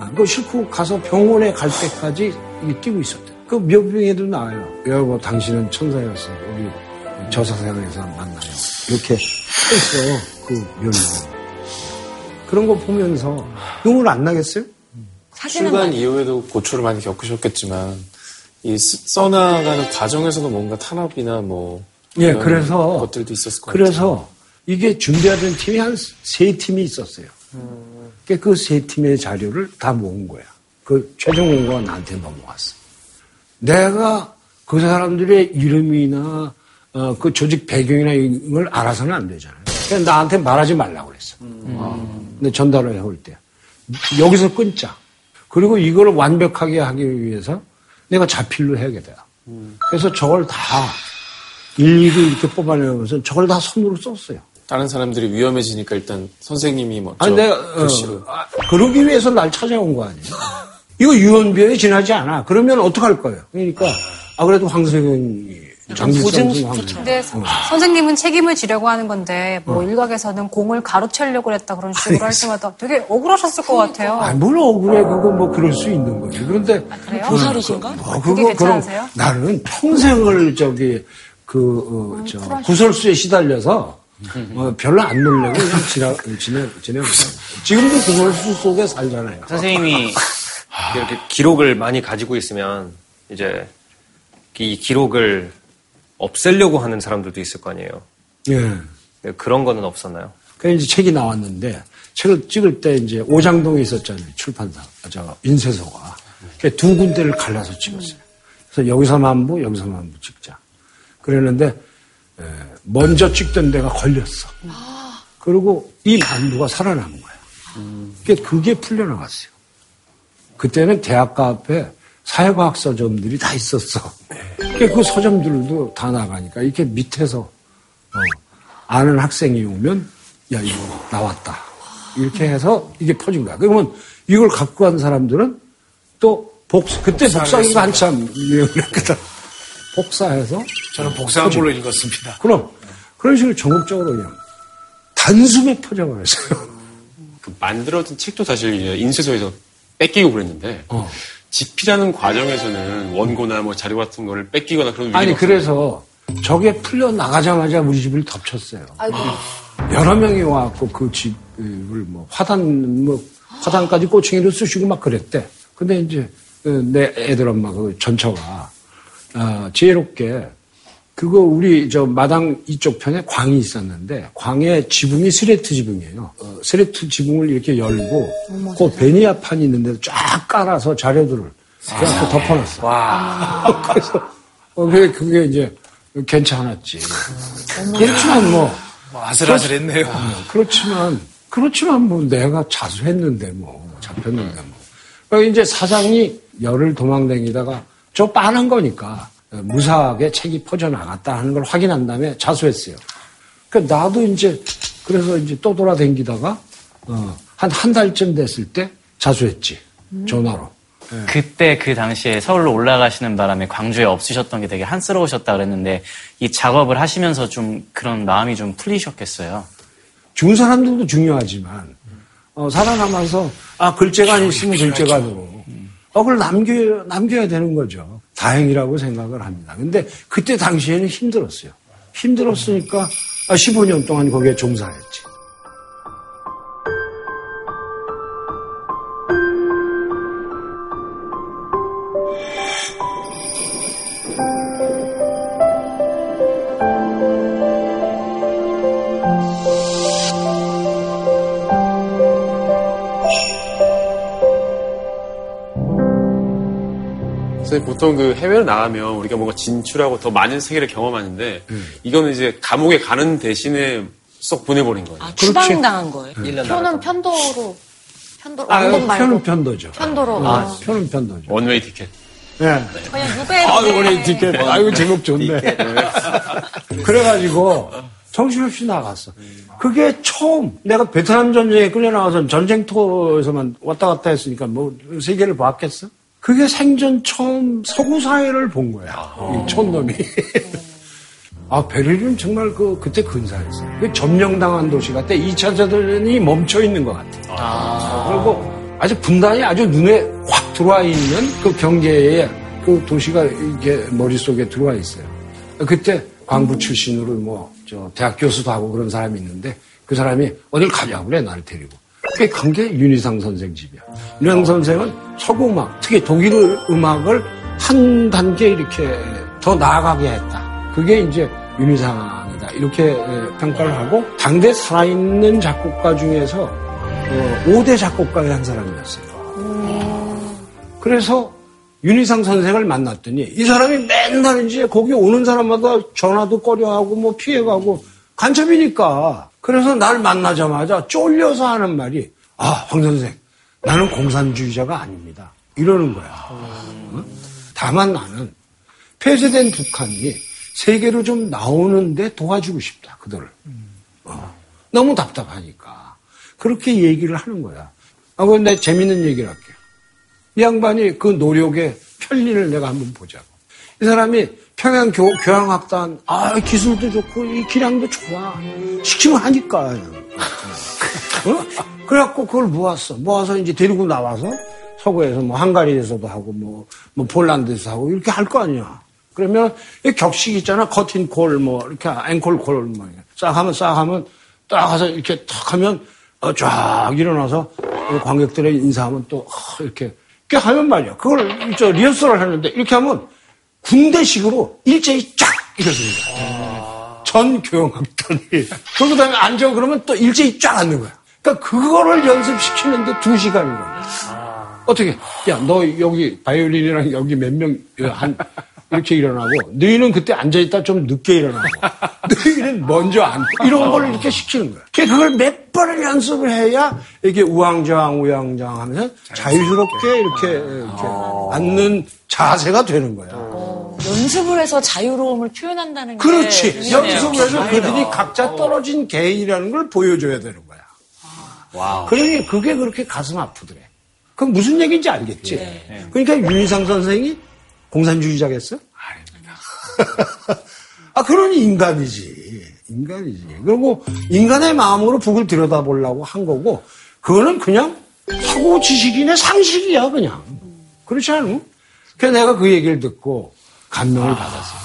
아, 그거 싫고 가서 병원에 갈 때까지 이게 뛰고 있었대. 그 묘병에도 나와요. 여보, 당신은 천사였어. 우리 저사상에서 만나요. 이렇게 써 있어. 그 묘명. 그런 거 보면서 눈물 안 나겠어요? 사진은 출간 많이 이후에도 고초를 많이 겪으셨겠지만 이 쓰- 써나가는 과정에서도 뭔가 탄압이나 뭐 예, 이런 그래서 것들도 있었을 것 같아요. 그래서 이게 준비하던 팀이 한 세 팀이 있었어요. 그세 팀의 자료를 다 모은 거야. 그 최종 공고가 나한테 넘어왔어. 내가 그 사람들의 이름이나 어, 그 조직 배경이나 이걸 알아서는 안 되잖아요. 그냥 나한테 말하지 말라고 그랬어. 근데 전달을 해올 때 여기서 끊자. 그리고 이걸 완벽하게 하기 위해서 내가 자필로 해야겠다. 그래서 저걸 다 일일이 이렇게 뽑아내면서 저걸 다 손으로 썼어요. 다른 사람들이 위험해지니까 일단 선생님이 먼저 아니 내가 어, 아, 그러기 위해서 날 찾아온 거 아니에요. 이거 유언비어에 지나지 않아. 그러면 어떡할 거예요? 그러니까 아 그래도 황 선생이 장기성 근데 서- 선생님은 책임을 지려고 하는 건데 뭐 일각에서는 공을 가로채려고 했다 그런 식으로 할 때마다 되게 억울하셨을 것 같아요. 아, 뭘 억울해. 그거 뭐 그럴 수 있는 거지. 그런데. 그래요? 그- 보살이신가? 그- 뭐 그거, 그럼 괜찮으세요? 나는 평생을 저기, 그, 어, 저, 구설수에 시달려서, 어, 별로 안 놀래고 그냥 지나, 지내, 지내고. 지금도 구설수 속에 살잖아요. 선생님이 이렇게 기록을 많이 가지고 있으면 이제 이 기록을 없애려고 하는 사람들도 있을 거 아니에요. 예. 그런 거는 없었나요? 그 이제 책이 나왔는데, 책을 찍을 때 이제 오장동에 있었잖아요. 출판사, 아, 저, 인쇄소가. 그두 군데를 갈라서 찍었어요. 그래서 여기서만 한 부, 여기서만 한부 찍자. 그랬는데, 에, 먼저 찍던 데가 걸렸어. 그리고 이 만두가 살아남은 거야. 그게, 그게 풀려나갔어요. 그때는 대학가 앞에 사회과학 서점들이 다 있었어. 그그 서점들도 다 나가니까 이렇게 밑에서 어, 아는 학생이 오면 야 이거 나왔다 이렇게 해서 이게 퍼진 거야. 그러면 이걸 갖고 간 사람들은 또 복사 그때 복사기가 한참 유행했거든. 복사해서 저는 복사한 걸로 읽었습니다. 그럼 그런 식으로 전국적으로 그냥 단숨에 퍼져버렸어요. 그 만들어진 책도 사실 인쇄소에서 뺏기고 그랬는데 어. 집필하는 과정에서는 원고나 뭐 자료 같은 거를 뺏기거나 그런 아니 없었나요? 그래서 저게 풀려 나가자마자 우리 집을 덮쳤어요. 아이고. 여러 명이 와갖고 그 집을 뭐 화단 뭐 화단까지 꼬챙이로 쑤시고 막 그랬대. 근데 이제 그 내 애들 엄마 그 전처가 아, 지혜롭게 그거 우리 저 마당 이쪽 편에 광이 있었는데 광의 지붕이 스레트 지붕이에요. 어, 스레트 지붕을 이렇게 열고 그 베니아판이 있는데 쫙 깔아서 자료들을 그래서 덮어놨어. 그래서 어, 그게, 그게 이제 괜찮았지. 그렇지만 뭐 뭐 아슬아슬했네요. 어, 그렇지만, 그렇지만 뭐 내가 자수했는데 뭐, 잡혔는데 뭐. 그러니까 이제 사장이 열을 도망다니다가 저 빠는 거니까 무사하게 책이 퍼져나갔다 하는 걸 확인한 다음에 자수했어요. 그 나도 이제, 그래서 이제 또 돌아다니다가, 어, 한, 한 달쯤 됐을 때 자수했지. 전화로. 그때 그 당시에 서울로 올라가시는 바람에 광주에 없으셨던 게 되게 한스러우셨다 그랬는데 이 작업을 하시면서 좀 그런 마음이 좀 풀리셨겠어요. 죽은 사람들도 중요하지만 어, 살아남아서 아 글재가 안 있으면 글재가 들어. 어, 그걸 남겨 남겨야 되는 거죠. 다행이라고 생각을 합니다. 근데 그때 당시에는 힘들었어요. 힘들었으니까 아, 15년 동안 거기에 종사했지. 보통 그 해외로 나가면 우리가 뭔가 진출하고 더 많은 세계를 경험하는데 이거는 이제 감옥에 가는 대신에 쏙 보내버린 거예요. 아, 추방당한 거예요? 표는 편도로 편도로 아, 왕복 말고 표는 편도죠. 편도로. 아, 어. 표는 편도죠. 원웨이 티켓. 네. 그냥 유배 아유, 원래 티켓. 아이고, 제목 좋네. 그래가지고, 정신없이 나갔어. 그게 처음, 내가 베트남 전쟁에 끌려 나와서 전쟁터에서만 왔다 갔다 했으니까 뭐, 세계를 봤겠어? 그게 생전 처음 서구 사회를 본 거야. 이 촌놈이. 아, 베를린 정말 그, 그때 근사했어요. 그 점령당한 도시 같아. 2차 대전이 멈춰 있는 것 같아. 그리고 아주 분단이 아주 눈에 확 들어와 있는 그 경계에 그 도시가 이게 머릿속에 들어와 있어요. 그때 광부 출신으로 뭐, 저, 대학 교수도 하고 그런 사람이 있는데 그 사람이 어딜 가냐고 그래, 나를 데리고. 간게 윤희상 선생 집이야. 윤희상 선생은 서구 음악, 특히 독일 음악을 한 단계 이렇게 더 나아가게 했다. 그게 이제 윤희상이다. 이렇게 에, 평가를 하고 당대 살아있는 작곡가 중에서 어, 5대 작곡가의 한 사람이었어요. 그래서 윤희상 선생을 만났더니 이 사람이 맨날 이제 거기 오는 사람마다 전화도 꺼려하고 뭐 피해가고 간첩이니까. 그래서 날 만나자마자 쫄려서 하는 말이 아, 황 선생, 나는 공산주의자가 아닙니다. 이러는 거야. 어? 다만 나는 폐쇄된 북한이 세계로 좀 나오는데 도와주고 싶다, 그들을. 어. 너무 답답하니까. 그렇게 얘기를 하는 거야. 아, 근데 재밌는 얘기를 할게요. 이 양반이 그 노력의 편리를 내가 한번 보자고. 이 사람이 평양 교, 교양학단, 아, 기술도 좋고, 이 기량도 좋아. 시키면 하니까. 어? 그래갖고 그걸 모았어. 모아서 이제 데리고 나와서 서구에서 뭐 한가리에서도 하고 뭐, 뭐 폴란드에서 하고 이렇게 할 거 아니야. 그러면 이 격식 있잖아. 커튼 콜, 뭐, 이렇게 앵콜 콜, 뭐, 싹 하면 싹 하면 딱 가서 이렇게 탁 하면 어, 쫙 일어나서 관객들의 인사하면 또 어, 이렇게 이렇게 하면 말이야. 그걸 저 리허설을 하는데 이렇게 하면 군대식으로 일제히 쫙 이러습니다. 전 교영학단이. 그러고 다음에 앉아 그러면 또 일제히 쫙 앉는 거야. 그러니까 그거를 연습시키는데 두 시간인 거야. 어떻게? 야, 너 여기 바이올린이랑 여기 몇 명, 한, 이렇게 일어나고, 너희는 그때 앉아있다 좀 늦게 일어나고, 너희는 먼저 앉고, 이런 걸 이렇게 시키는 거야. 그걸 몇 번을 연습을 해야 이게 우왕좌왕, 우왕좌왕 하면서 자유스럽게 이렇게, 이렇게 앉는 자세가 되는 거야. 연습을 해서 자유로움을 표현한다는 게 그렇지. 연습을 해서 그들이 각자 떨어진 개인이라는 걸 보여줘야 되는 거야. 그러니 그게 그렇게 가슴 아프더래. 그럼 무슨 얘기인지 알겠지? 그러니까 윤희상 선생이 공산주의자겠어? 아닙니다. 아, 그러니 인간이지. 인간이지. 그리고 인간의 마음으로 북을 들여다보려고 한 거고, 그거는 그냥 사고 지식인의 상식이야, 그냥. 그렇지 않아? 그래서 내가 그 얘기를 듣고 감명을 받았어요.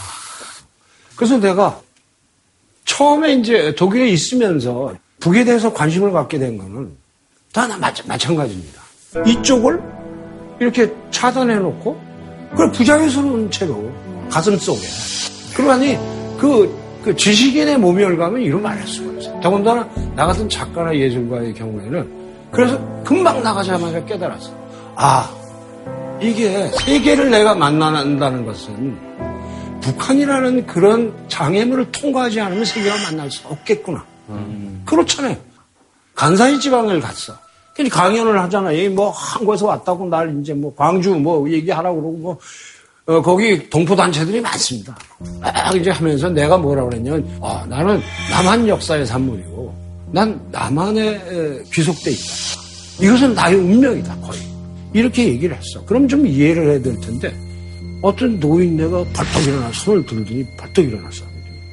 그래서 내가 처음에 이제 독일에 있으면서 북에 대해서 관심을 갖게 된 거는 다 마- 마찬가지입니다. 이쪽을 이렇게 차단해 놓고 그걸 부자유스러운 채로 가슴 속에 그러니 그, 그 지식인의 모멸감은 이루 말할 수가 없어요. 더군다나 나 같은 작가나 예술가의 경우에는 그래서 금방 나가자마자 깨달았어. 아 이게 세계를 내가 만난다는 것은 북한이라는 그런 장애물을 통과하지 않으면 세계와 만날 수 없겠구나. 그렇잖아요. 간사이 지방을 갔어. 근데 강연을 하잖아. 요 뭐, 한국에서 왔다고 날 이제 뭐, 광주 뭐, 얘기하라고 그러고 뭐, 어, 거기 동포단체들이 많습니다. 막 이제 하면서 내가 뭐라 그랬냐면, 아, 나는 남한 역사의 산물이고, 난 남한에 에, 귀속돼 있다. 이것은 나의 운명이다, 거의. 이렇게 얘기를 했어. 그럼 좀 이해를 해야 될 텐데, 어떤 노인네가 벌떡 일어나 손을 들더니 벌떡 일어났어.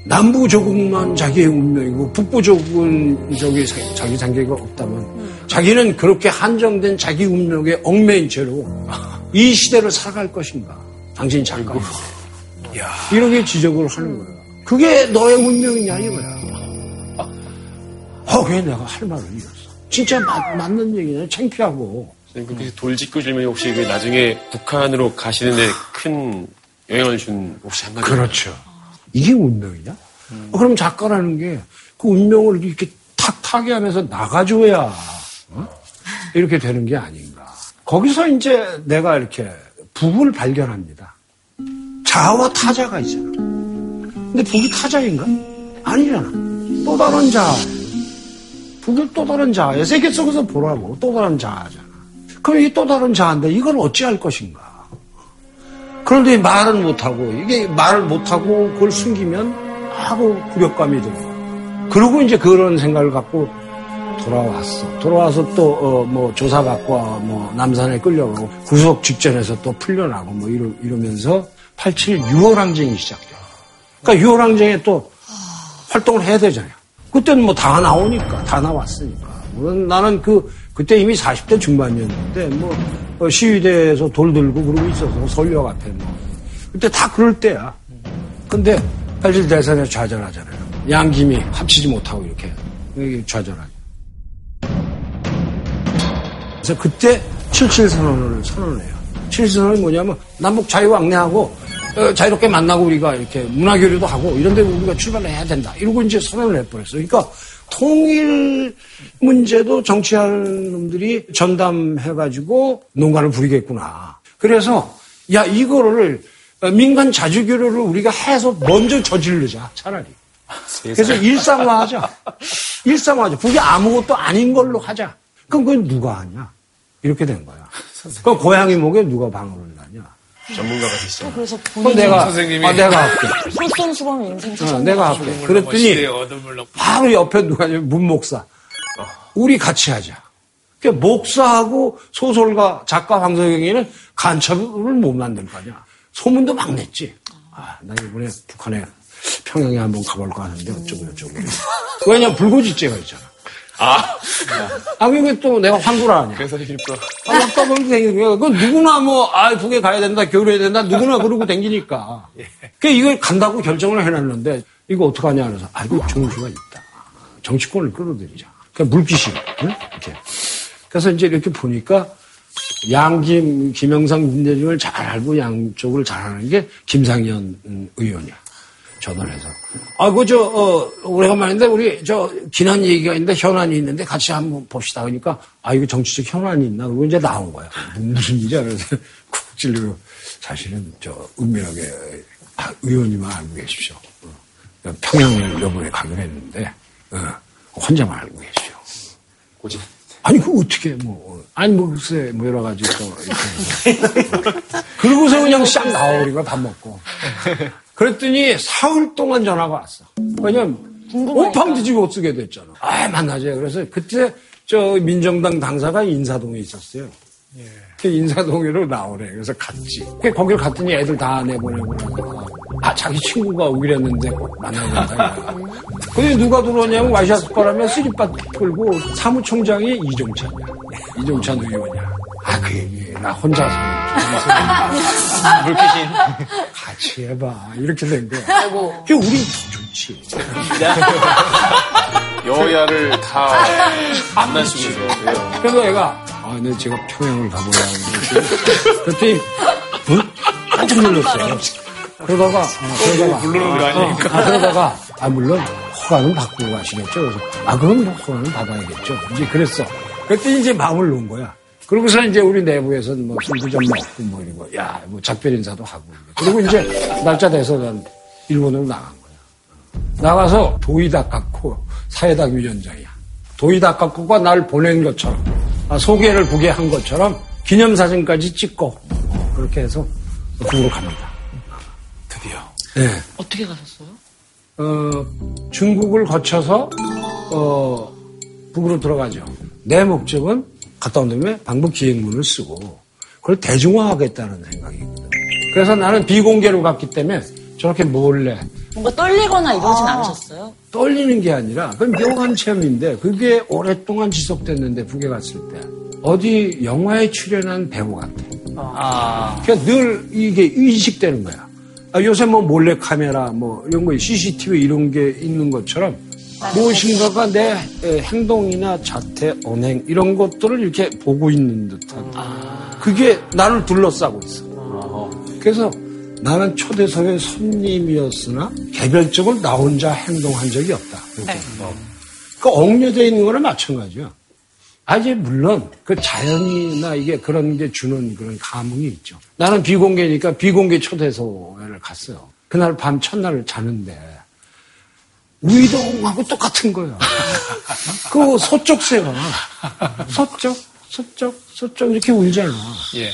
남부 조국만 자기의 운명이고 북부 조국은 저기 사- 자기 상계가 없다면 자기는 그렇게 한정된 자기 운명에 얽매인 채로 이 시대를 살아갈 것인가? 당신 작가. 이렇게 지적을 하는 거야. 그게 너의 운명이냐 이거야. 어, 왜 내가 할 말을 잃었어? 진짜 맞, 맞는 얘기냐? 창피하고. 그 돌직구 질문이 혹시 그 나중에 북한으로 가시는데 큰 영향을 준 혹시 한마디? 그렇죠. 이게 운명이냐? 어, 그럼 작가라는 게 그 운명을 이렇게 탁 타게 하면서 나가줘야 어? 이렇게 되는 게 아닌가. 거기서 이제 내가 이렇게 북을 발견합니다. 자와 타자가 있잖아. 근데 북이 타자인가? 아니잖아. 또 다른 자. 북이 또 다른 자야. 세계 속에서 보라고. 또 다른 자잖아. 그럼 이게 또 다른 자인데 이걸 어찌할 것인가? 그런데 말은 못하고, 이게 말을 못하고 그걸 숨기면 아고 굴욕감이 들어. 그러고 이제 그런 생각을 갖고 돌아왔어. 돌아와서 또, 어, 뭐, 조사받고, 어, 뭐, 남산에 끌려가고, 구속 직전에서 또 풀려나고, 뭐, 이러, 이러면서 87 6월 항쟁이 시작돼요. 그러니까 6월 항쟁에 또 활동을 해야 되잖아요. 그때는 뭐 다 나오니까, 다 나왔으니까. 나는 그, 그때 이미 40대 중반이었는데, 뭐, 어, 시위대에서 돌 들고 그러고 있어서, 설력 앞에 뭐. 그때 다 그럴 때야. 근데, 87 대선에 좌절하잖아요. 양김이 합치지 못하고 이렇게, 좌절하죠. 그래서 그때 77 선언을 선언해요. 77 선언이 뭐냐면, 남북 자유왕래하고, 어, 자유롭게 만나고 우리가 이렇게 문화교류도 하고 이런데 우리가 출발을 해야 된다. 이러고 이제 선언을 해버렸어요. 그러니까 통일 문제도 정치하는 놈들이 전담해가지고 농간을 부리겠구나. 그래서 야 이거를 민간 자주교류를 우리가 해서 먼저 저지르자 차라리. 그래서 일상화하자. 일상화하자. 그게 아무것도 아닌 걸로 하자. 그럼 그건 누가 하냐? 이렇게 된 거야. 그럼 고양이 목에 누가 방울을? 전문가가 되시죠. 그래서 어, 본인이 내가, 선생님이- 아, 내가 할게. 솔선 수범 인생 어, 내가. 할게. 그랬더니 바로 옆에 누가 있냐면 문 목사. 우리 같이 하자. 그 목사하고 소설가 작가 황석영이는 간첩을 못 만들 거 아니야. 소문도 막 냈지. 아, 나 이번에 북한에 평양에 한번 가볼까 하는데 어쩌고 저쩌고. 왜냐 불고지죄가 있잖아. 아, 아, 그게 또 내가 환구를 하냐. 그래서 일부러. 아, 막 떠벌고 다니는 거야. 그건 누구나 뭐, 아, 북에 가야 된다, 교류해야 된다, 누구나 그러고 다니니까. 그 이걸 간다고 결정을 해놨는데, 이거 어떡하냐, 그래서, 아, 이거 정수가 있다. 정치권을 끌어들이자. 그러니까 물귀신, 응? 이렇게. 그래서 이제 이렇게 보니까, 양김, 김영삼, 김대중을 잘 알고 양쪽을 잘 아는 게 김상현 음, 의원이야. 전화를 해서. 아, 그, 저, 어, 오래간만인데, 우리, 저, 기난 얘기가 있는데, 현안이 있는데, 같이 한번 봅시다. 그러니까, 아, 이거 정치적 현안이 있나? 그러고 이제 나온 거야. 무슨 일이야? 그래서 쿡 찔리고, 사실은, 저, 은밀하게, 아, 의원님만 알고 계십시오. 어, 평양을 요번에 가기로 했는데, 어, 혼자만 알고 계십시오. 고집. 아니, 그 어떻게, 뭐, 아니, 뭐, 글쎄, 뭐, 여러 가지 또. 그러고서 그냥 싹 나와버린 거야, 밥 먹고. 그랬더니 사흘 동안 전화가 왔어. 왜냐면, 온팡 뒤지고 못 쓰게 됐잖아. 아, 만나자. 그래서 그때 저 민정당 당사가 인사동에 있었어요. 그 인사동으로 나오래. 그래서 갔지. 그 거길 갔더니 애들 다 내보내고 아, 자기 친구가 오기로 했는데 된다. 근데 누가 들어오냐면 와이셔츠 거라면 쓰리바 끌고 사무총장이 이종찬이야. 이종찬 의원이야. 아, 그 얘기. 나 혼자 사는 물귀신. 같이 해봐. 이렇게 된 거야. 그 우리 좋지. 여야를 다 만나시고 그래서 애가, 아, 네, 제가 평양을 가보려고 그랬더니, 그랬더니, 응? 깜짝 놀랐어요. 그러다가, 어, 그러다가. 부르는 거 아니니까. 아, 그러다가, 아, 물론, 허가는 받고 가시겠죠. 그래서, 아, 그럼 뭐 허가는 받아야겠죠. 이제 그랬어. 그랬더니 이제 마음을 놓은 거야. 그러고서 이제 우리 내부에서는 뭐 술도 좀 먹고 뭐 이러고, 야, 뭐 작별 인사도 하고. 그리고 이제 날짜 돼서 난 일본으로 나간 거야. 나가서 도이다 깎고 사회당 위원장이야. 도이다 깎고가 날 보낸 것처럼 아, 소개를 보게 한 것처럼 기념사진까지 찍고 어, 그렇게 해서 북으로 갑니다. 드디어. 네. 어떻게 가셨어요? 어, 중국을 거쳐서 어, 북으로 들어가죠. 내 목적은 갔다 온 다음에 방북 기획문을 쓰고 그걸 대중화하겠다는 생각이거든. 그래서 나는 비공개로 갔기 때문에 저렇게 몰래 뭔가 떨리거나 이러진 아. 않으셨어요? 떨리는 게 아니라 그건 묘한 체험인데 그게 오랫동안 지속됐는데 북에 갔을 때 어디 영화에 출연한 배우 같아. 아, 그러니까 늘 이게 의식되는 거야. 아, 요새 뭐 몰래 카메라 뭐 이런 거 CCTV 이런 게 있는 것처럼 무엇인가가 내 에, 행동이나 자태, 언행 이런 것들을 이렇게 보고 있는 듯한 그게 나를 둘러싸고 있어. 그래서 나는 초대석의 손님이었으나 개별적으로 나 혼자 행동한 적이 없다. 네. 그 옥녀되어 있는 거랑 마찬가지야. 아, 이제 물론 그 자연이나 이게 그런 게 주는 그런 감흥이 있죠. 나는 비공개니까 비공개 초대소를 갔어요. 그날 밤 첫날을 자는데 우이동하고 똑같은 거야. 그 서쪽새가 서쪽, 서쪽, 서쪽 이렇게 울잖아. 예.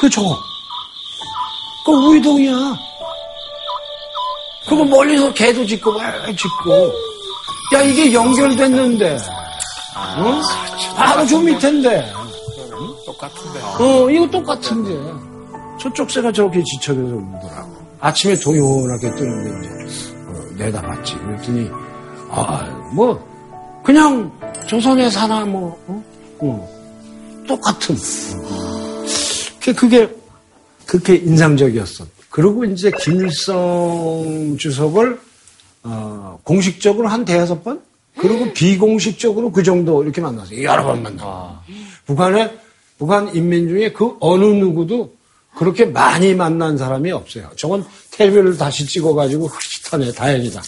그 저거. 그 우이동이야. 그거 멀리서 개도 짖고 막 짖고. 야 이게 연결됐는데. 어? 바로 저 밑인데. 똑같은데. 어, 이거 똑같은데. 저쪽 새가 저렇게 지쳐져서 울더라고. 아침에 도요하게 뜨는데 이제 어, 내다봤지. 그랬더니 아, 뭐 그냥 조선에 사나 뭐 어? 어, 똑같은. 그게, 그게 그렇게 인상적이었어. 그리고 이제 김일성 주석을 어, 공식적으로 한 대여섯 번 그리고 비공식적으로 그 정도 이렇게 만났어요. 여러 번 만나. 북한의 북한 인민 중에 그 어느 누구도 그렇게 많이 만난 사람이 없어요. 저건 텔레비를 다시 찍어가지고 흐릿하네. 다행이다.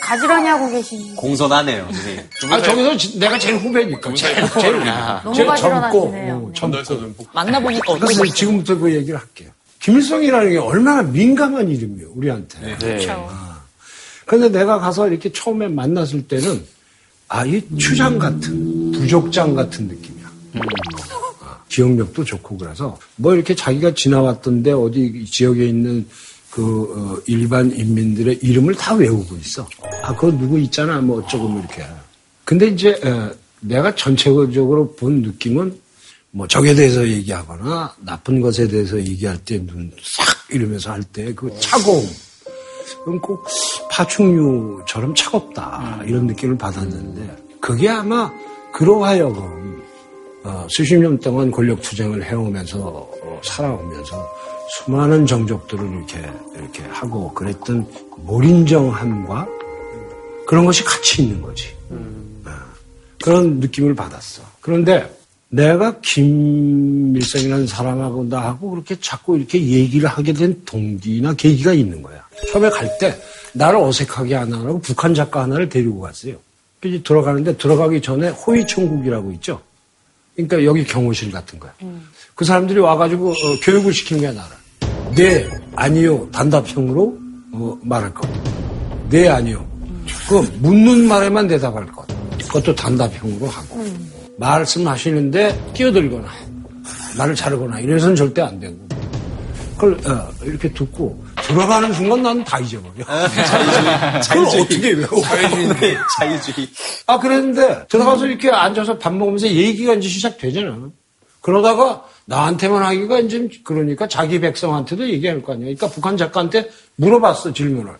가지런히 하고 계신. 공손하네요, 선생님. 아, 저기서 지- 내가 제일 후배니까. 제일, 제일, 너무 제일 젊고. 가지런하시네요. 어, 젊고. 만나보니까 어떻게 그래서 지금부터 그 얘기를 할게요. 김일성이라는 게 얼마나 민감한 이름이에요, 우리한테. 네. 그런데 내가 가서 이렇게 처음에 만났을 때는 아, 이 추장 같은, 부족장 같은 느낌이야. 기억력도 좋고 그래서 뭐 이렇게 자기가 지나왔던데 어디 지역에 있는 그 어, 일반 인민들의 이름을 다 외우고 있어. 아, 그거 누구 있잖아. 뭐 어쩌고 뭐 이렇게. 근데 이제 에, 내가 전체적으로 본 느낌은 뭐 적에 대해서 얘기하거나 나쁜 것에 대해서 얘기할 때 눈 싹 이러면서 할 때 그 차가움. 그건 꼭 파충류처럼 차갑다. 이런 느낌을 받았는데 그게 아마 그러하여금 어, 수십 년 동안 권력 투쟁을 해오면서 어, 살아오면서 수많은 정적들을 이렇게 이렇게 하고 그랬던 몰인정함과 그런 것이 같이 있는 거지. 어, 그런 느낌을 받았어. 그런데 내가 김일성이라는 사람하고 나하고 그렇게 자꾸 이렇게 얘기를 하게 된 동기나 계기가 있는 거야. 처음에 갈 때 나를 어색하게 안 하라고 북한 작가 하나를 데리고 갔어요. 그래서 들어가는데 들어가기 전에 호위천국이라고 있죠. 그러니까 여기 경호실 같은 거야. 그 사람들이 와가지고 어, 교육을 시키는 거야 나를. 네, 아니요, 단답형으로 어, 말할 것. 네, 아니요. 그 묻는 말에만 대답할 것. 그것도 단답형으로 하고. 말씀하시는데 끼어들거나 말을 자르거나 이래서는 절대 안 되고. 그걸 어, 이렇게 듣고 들어가는 순간 나는 다 잊어버려. 그걸 어떻게 외워? 자유주의. 자유주의. 아, 그랬는데 들어가서 이렇게 앉아서 밥 먹으면서 얘기가 이제 시작되잖아. 그러다가 나한테만 하기가 이제 그러니까 자기 백성한테도 얘기할 거 아니야. 그러니까 북한 작가한테 물어봤어, 질문을.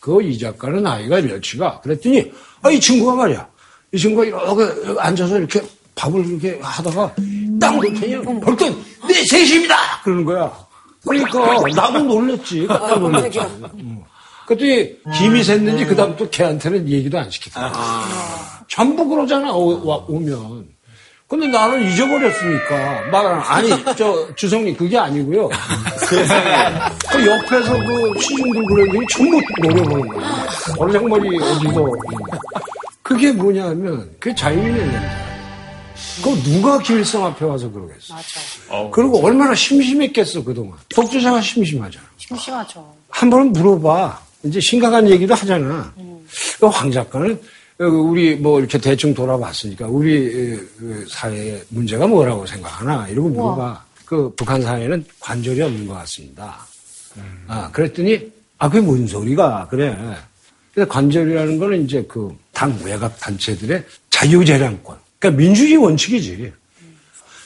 그 이 작가는 나이가 몇이가? 그랬더니, 아, 이 친구가 말이야. 이 친구가 이렇게 앉아서 이렇게 밥을 이렇게 하다가 딱 놓더니 벌떡 네, 셋입니다! 그러는 거야. 그러니까 나도 놀랬지. 깜짝 놀랐지. 응. 그랬더니 김이 샜는지 그다음부터 걔한테는 얘기도 안 시키더라. 전부 그러잖아, 오, 와- 오면. 근데 나는 잊어버렸으니까 말을 아니 저 주성님 그게 아니고요. 그 옆에서 그 시중들 그랬더니 전부 노려보는 거야. 어르장머리 어디서 그게 뭐냐면 그게 자유인의 냄새. 그 누가 김일성 앞에 와서 그러겠어. 맞아. 그리고 얼마나 심심했겠어 그동안. 독재자가 심심하잖아. 심심하죠. 한 번은 물어봐. 이제 심각한 얘기도 하잖아. 그황 작가는 어, 우리 뭐 이렇게 대충 돌아봤으니까 우리 어, 그 사회의 문제가 뭐라고 생각하나 이러고 물어봐. 그 북한 사회는 관절이 없는 것 같습니다. 아 그랬더니 아 그게 뭔 소리가 그래. 근데 관절이라는 거는 이제 그 당 외곽 단체들의 자유재량권. 그러니까 민주주의 원칙이지.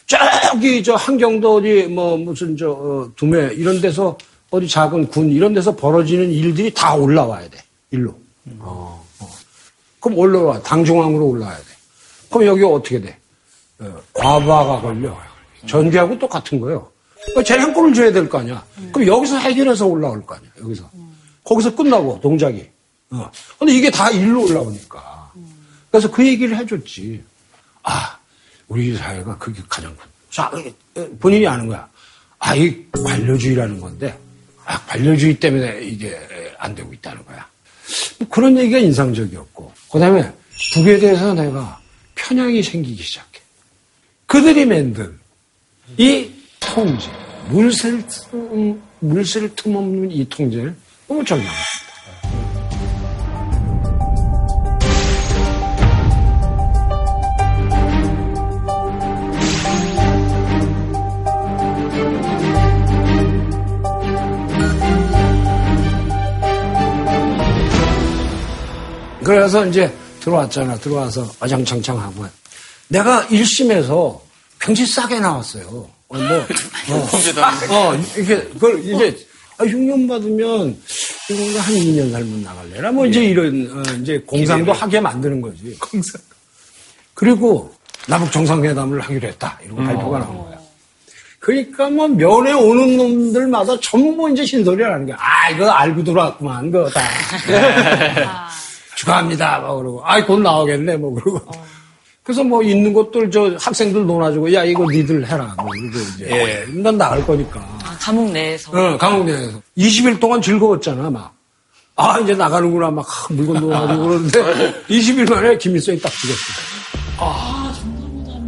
저기 저 한경도 어디 뭐 무슨 저 어, 두매 이런 데서 어디 작은 군 이런 데서 벌어지는 일들이 다 올라와야 돼 일로. 어, 어. 그럼 올라와 당중앙으로 올라와야 돼. 그럼 여기 어떻게 돼? 어, 과부하가 걸려. 전기하고 똑같은 거예요. 어, 재량권을 줘야 될 거 아니야. 그럼 여기서 해결해서 올라올 거 아니야. 여기서 거기서 끝나고 동작이. 어. 근데 이게 다 일로 올라오니까. 그래서 그 얘기를 해줬지. 아, 우리 사회가 그게 가장 큰. 자, 어, 본인이 아는 거야. 아, 이 관료주의라는 건데, 아, 관료주의 때문에 이게 안 되고 있다는 거야. 뭐 그런 얘기가 인상적이었고, 그 다음에 북에 대해서 내가 편향이 생기기 시작해. 그들이 만든 이 통제, 물샐, 틈- 물샐 틈 없는 이 통제를 너무 절망했습니다. 그래서 이제 들어왔잖아. 들어와서 아장창창하고. 내가 1심에서 평시 싸게 나왔어요. 어, 뭐, 어, 어, 이렇게, 그걸 이제, 아, 흉년 받으면, 이거 한 2년 살면 나갈래라. 뭐, 이제 이런, 어, 이제 공상도 하게 만드는 거지. 공상. 그리고 남북 정상회담을 하기로 했다. 이런 발표가 나온 거야. 그러니까 뭐 면회 오는 놈들마다 전부 이제 신소리를 하는 거야. 아, 이거 알고 들어왔구만, 그거 다. 축하합니다. 막 그러고. 아이, 곧 나오겠네. 뭐 그러고. 그래서 뭐 있는 것들 저 학생들 논아주고 야, 이거 니들 해라. 뭐 이러고 이제. 예. 난 나갈 거니까. 아, 감옥 내에서. 어, 감옥 내에서. 20일 동안 즐거웠잖아, 막. 아, 이제 나가는구나. 막 하, 물건 놓아가지고 그러는데 20일 만에 김일성이 딱 죽었어. 아,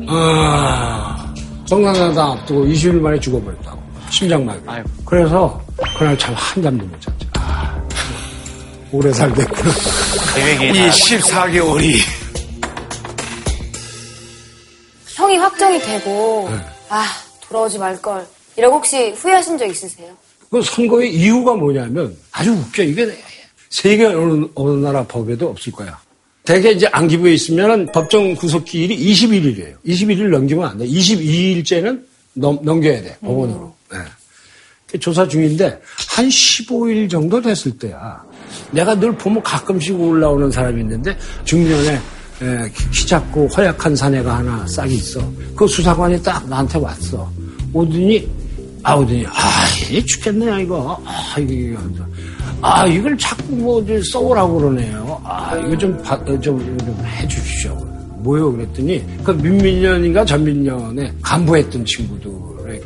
정상회담. 정상회담 앞두고 20일 만에 죽어버렸다고. 심장마비. 그래서 그날 참 한잠도 못 잤지. 아, 오래 살겠구나. 계획이 이 14개월이 형이 확정이 되고 아, 돌아오지 말걸. 이러고 혹시 후회하신 적 있으세요? 그 선거의 이유가 뭐냐면 아주 웃겨. 이게 세계 어느, 어느 나라 법에도 없을 거야. 대개 이제 안기부에 있으면 법정 구속기일이 21일이에요. 21일 넘기면 안 돼. 22일째는 넘겨야 돼. 법원으로. 네. 그 조사 중인데 한 15일 정도 됐을 때야. 내가 늘 보면 가끔씩 올라오는 사람이 있는데 중년에 에, 키- 키 작고 허약한 사내가 하나 싹이 있어. 그 수사관이 딱 나한테 왔어. 오더니 아 오더니 아 죽겠네 이거. 아 하면서, 아 이걸 자꾸 뭐 써오라고 그러네요. 아 이거 좀, 바- 어, 좀, 좀 해주십시오. 뭐요 그랬더니 그 민민년인가 전민년에 간부했던 친구들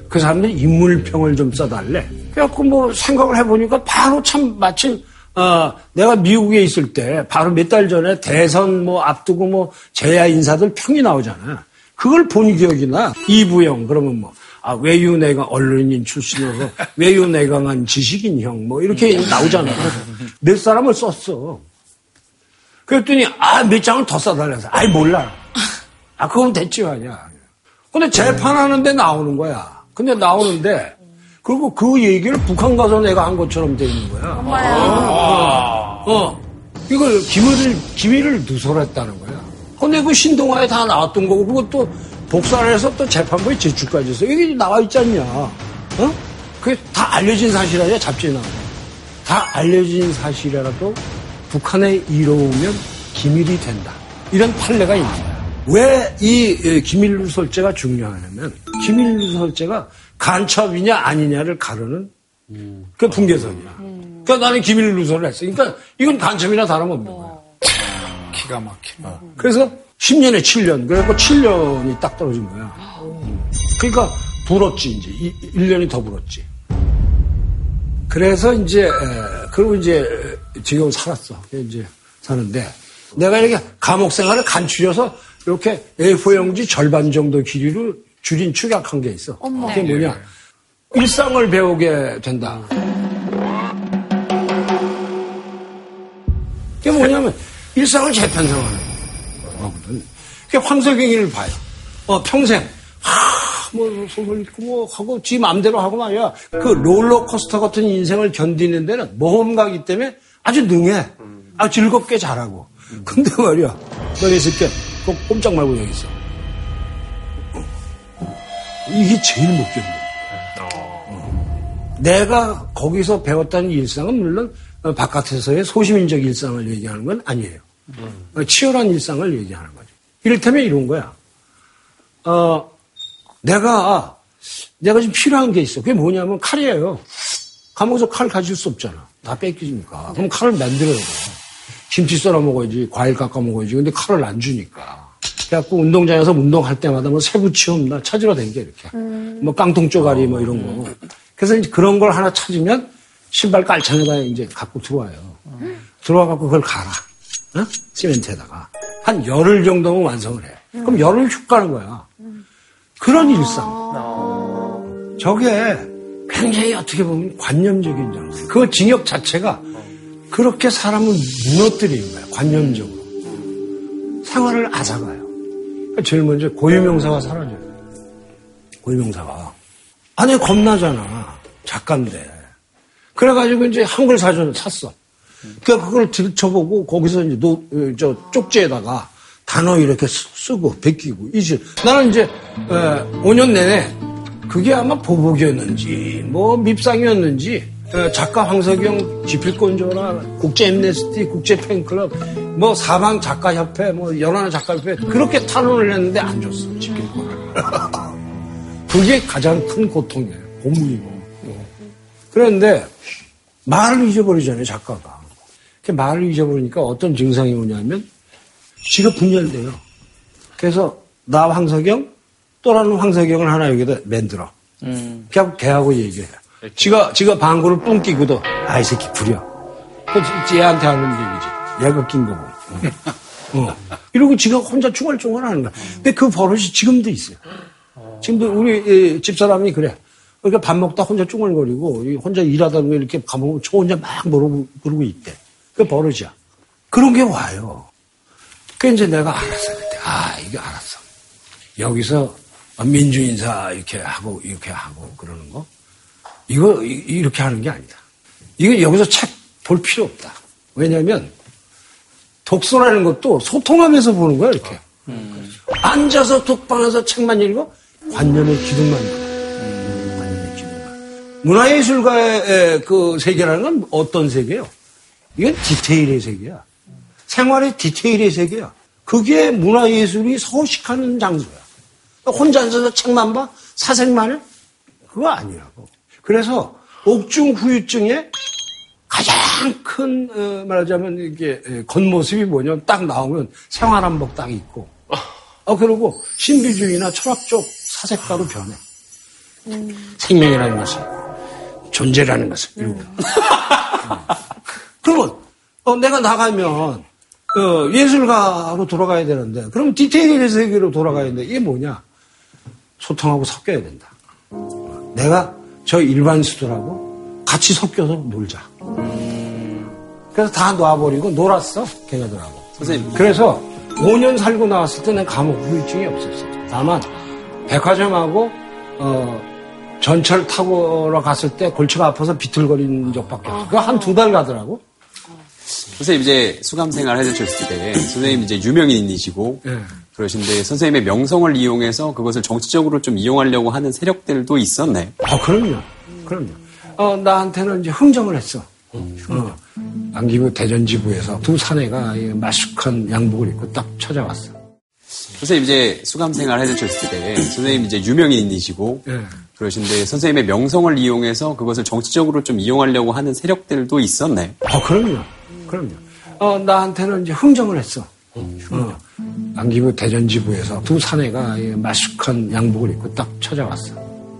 그 사람들이 인물평을 좀 써달래. 그래갖고 뭐 생각을 해보니까 바로 참 마침 어, 내가 미국에 있을 때 바로 몇 달 전에 대선 뭐 앞두고 뭐 제야 인사들 평이 나오잖아. 그걸 본 기억이 나. 이부영 그러면 뭐 아, 외유 내가 언론인 출신으로 외유 내강한 지식인 형 뭐 이렇게 나오잖아. 몇 사람을 썼어. 그랬더니 아 몇 장을 더 써달라서 아이 몰라. 아 그건 됐지 아니야. 근데 재판하는데 나오는 거야. 근데 나오는데 그리고 그 얘기를 북한 가서 내가 한 것처럼 돼 있는 거야. 어, 어. 이걸 기밀을 기밀을 누설했다는 거야. 근데 그 신동아에 다 나왔던 거고 그것도 복사를 해서 또 재판부에 제출까지 해서 이게 나와 있지 않냐. 어? 그게 다 알려진 사실 아니야 잡지에 나와. 다 알려진 사실이라도 북한에 이로우면 기밀이 된다. 이런 판례가 있는 거야. 왜 이 기밀 누설죄가 중요하냐면 기밀 누설죄가 간첩이냐 아니냐를 가르는 그 분계선이야. 그러니까 나는 기밀 누설을 했어. 그러니까 이건 간첩이나 다름없는 거야. 기가 막히네. 그래서 10년에 7년. 그래갖고 7년이 딱 떨어진 거야. 그러니까 불었지, 이제. 1년이 더 불었지. 그래서 이제, 에, 그리고 이제 지금 살았어. 이제 사는데 내가 이렇게 감옥 생활을 간추려서 이렇게 A4용지 절반 정도 길이로 줄인 축약한 게 있어. 어머. 그게 뭐냐. 일상을 배우게 된다. 그게 뭐냐면 일상을 재편성하는 거거든. 그게 황석영이를 봐요. 어, 평생 하, 뭐 소설 읽고 뭐 하고 지 마음대로 하고 말이야. 그 롤러코스터 같은 인생을 견디는 데는 모험가기 때문에 아주 능해. 아주 즐겁게 잘하고. 근데 말이야. 너네 새끼 꼭 꼼짝 말고 여기 있어. 이게 제일 못 견뎌. 어. 내가 거기서 배웠다는 일상은 물론 어, 바깥에서의 소시민적 일상을 얘기하는 건 아니에요. 어, 치열한 일상을 얘기하는 거죠. 이를테면 이런 거야. 어, 내가, 내가 지금 필요한 게 있어. 그게 뭐냐면 칼이에요. 감옥에서 칼 가질 수 없잖아. 다 뺏기니까. 그럼 칼을 만들어야 돼. 김치 썰어 먹어야지, 과일 깎아 먹어야지. 근데 칼을 안 주니까. 그래갖고 운동장에서 운동할 때마다 뭐 세부치움 나 찾으러 다니게 이렇게. 뭐 깡통 쪼가리 뭐 이런 거. 그래서 이제 그런 걸 하나 찾으면 신발 깔창에다 이제 갖고 들어와요. 들어와갖고 그걸 갈아. 어? 시멘트에다가. 한 열흘 정도면 완성을 해. 그럼 열흘 쭉 가는 거야. 그런 일상. 저게 굉장히 어떻게 보면 관념적인 장소. 그 징역 자체가 그렇게 사람을 무너뜨리는 거야. 관념적으로. 생활을 앗아가요. 제일 먼저 고유명사가 사라져요. 고유명사가. 아니, 겁나잖아. 작가인데. 그래가지고 이제 한글 사전을 샀어. 그러니까 그걸 들춰보고 거기서 이제 노, 어, 저 쪽지에다가 단어 이렇게 쓰- 쓰고 베끼고 이제 나는 이제 어, 5년 내내 그게 아마 보복이었는지 뭐 밉상이었는지 어, 작가 황석영 지필권조나 국제 엠네스티 국제 팬클럽 뭐 사방 작가협회 뭐 연하나 작가협회 그렇게 탄원을 했는데 안 줬어 지필권을 그게 가장 큰 고통이에요 고문이고 그런데 말을 잊어버리잖아요 작가가 그 말을 잊어버리니까 어떤 증상이 오냐면 지가 분열돼요. 그래서 나 황석영 또 다른 황석영을 하나 여기다 만들어. 음. 그냥 걔하고 얘기해. 지가 지가 방구를 뿡 끼고도 아 이 새끼 부려. 그 얘한테 하는 얘기지. 얘가 낀 거고. 어. 이러고 지가 혼자 중얼중얼 하는 거야. 근데 그 버릇이 지금도 있어요. 지금도 우리 이, 집사람이 그래. 그러니까 밥 먹다 혼자 쭈글거리고 이 혼자 일하다가 이렇게 가보면 저 혼자 막 모르고 그러고 있대. 그 버릇이야. 그런 게 와요. 그 이제 내가 알았어 그때. 아 이게 알았어. 여기서 민주인사 이렇게 하고 이렇게 하고 그러는 거 이거 이- 이렇게 하는 게 아니다. 이거 여기서 책 볼 필요 없다. 왜냐하면 독서라는 것도 소통하면서 보는 거야 이렇게. 앉아서 독방에서 책만 읽어 관념의 기둥만 봐. 관념의 기둥만. 문화예술가의 그 세계라는 건 어떤 세계예요? 이건 디테일의 세계야. 생활의 디테일의 세계야. 그게 문화예술이 서식하는 장소야. 혼자 앉아서 책만 봐? 사색만 해? 그거 아니라고. 그래서 옥중 후유증의 가장 큰 어, 말하자면 이게 에, 겉모습이 뭐냐면 딱 나오면 생활한복 딱 입고. 어 그리고 신비주의나 철학 적 사색가로 변해. 생명이라는 것은 존재라는 것을 이루고 그러면 어, 내가 나가면 어, 예술가로 돌아가야 되는데 그럼 디테일의 세계로 돌아가야 되는데 이게 뭐냐? 소통하고 섞여야 된다. 내가 저 일반수들하고 같이 섞여서 놀자 그래서 다 놔버리고 놀았어, 걔네들하고. 선생님. 그래서 5년 살고 나왔을 때는 감옥 후유증이 없었어. 다만, 백화점하고, 어, 전철 타고 갔을 때 골치가 아파서 비틀거리는 적밖에 없어. 그거 한 두 달 가더라고. 선생님 이제 수감 생활 해주셨을 때 선생님 이제 유명인이시고 예. 그러신데 선생님의 명성을 이용해서 그것을 정치적으로 좀 이용하려고 하는 세력들도 있었나요? 아, 그럼요. 그럼요. 어, 나한테는 이제 흥정을 했어. 어, 안기부 대전지부에서 두 사내가 이 마숙한 양복을 입고 딱 찾아왔어. 선생님 이제 수감 생활 해주셨을 때 선생님 이제 유명인이시고 예. 그러신데 선생님의 명성을 이용해서 그것을 정치적으로 좀 이용하려고 하는 세력들도 있었나요? 아, 그럼요. 그럼요. 어, 나한테는 이제 흥정을 했어. 어, 안기부 대전지부에서 두 사내가 이 마숙한 양복을 입고 딱 찾아왔어.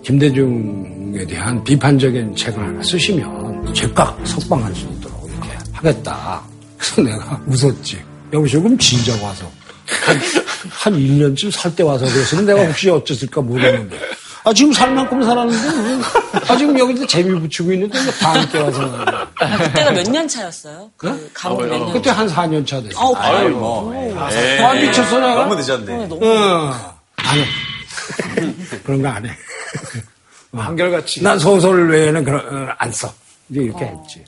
김대중에 대한 비판적인 책을 하나 쓰시면 즉각 석방할 수 있도록 이렇게 하겠다. 그래서 내가 웃었지. 여보시오, 그럼 진작 와서. 한, 한 1년쯤 살 때 와서 그랬으면 내가 혹시 어쩌을까 모르는데. 아, 지금 살 만큼 살았는데, 왜? 아, 지금 여기서 재미 붙이고 있는데, 왜 밤늦게 와서. 아, 그때가 몇 년 차였어요? 그 감옥 몇 년? 그때 한 4년 차 됐어. 아우, 아유? 뭐. 오. 에이. 아, 미쳤어, 내가? 너무 늦었네. 어, 너무 어. 안 해. 그런 거 안 해. 어. 한결같이. 난 소설 외에는 그런, 어, 안 써. 이제 이렇게 했지.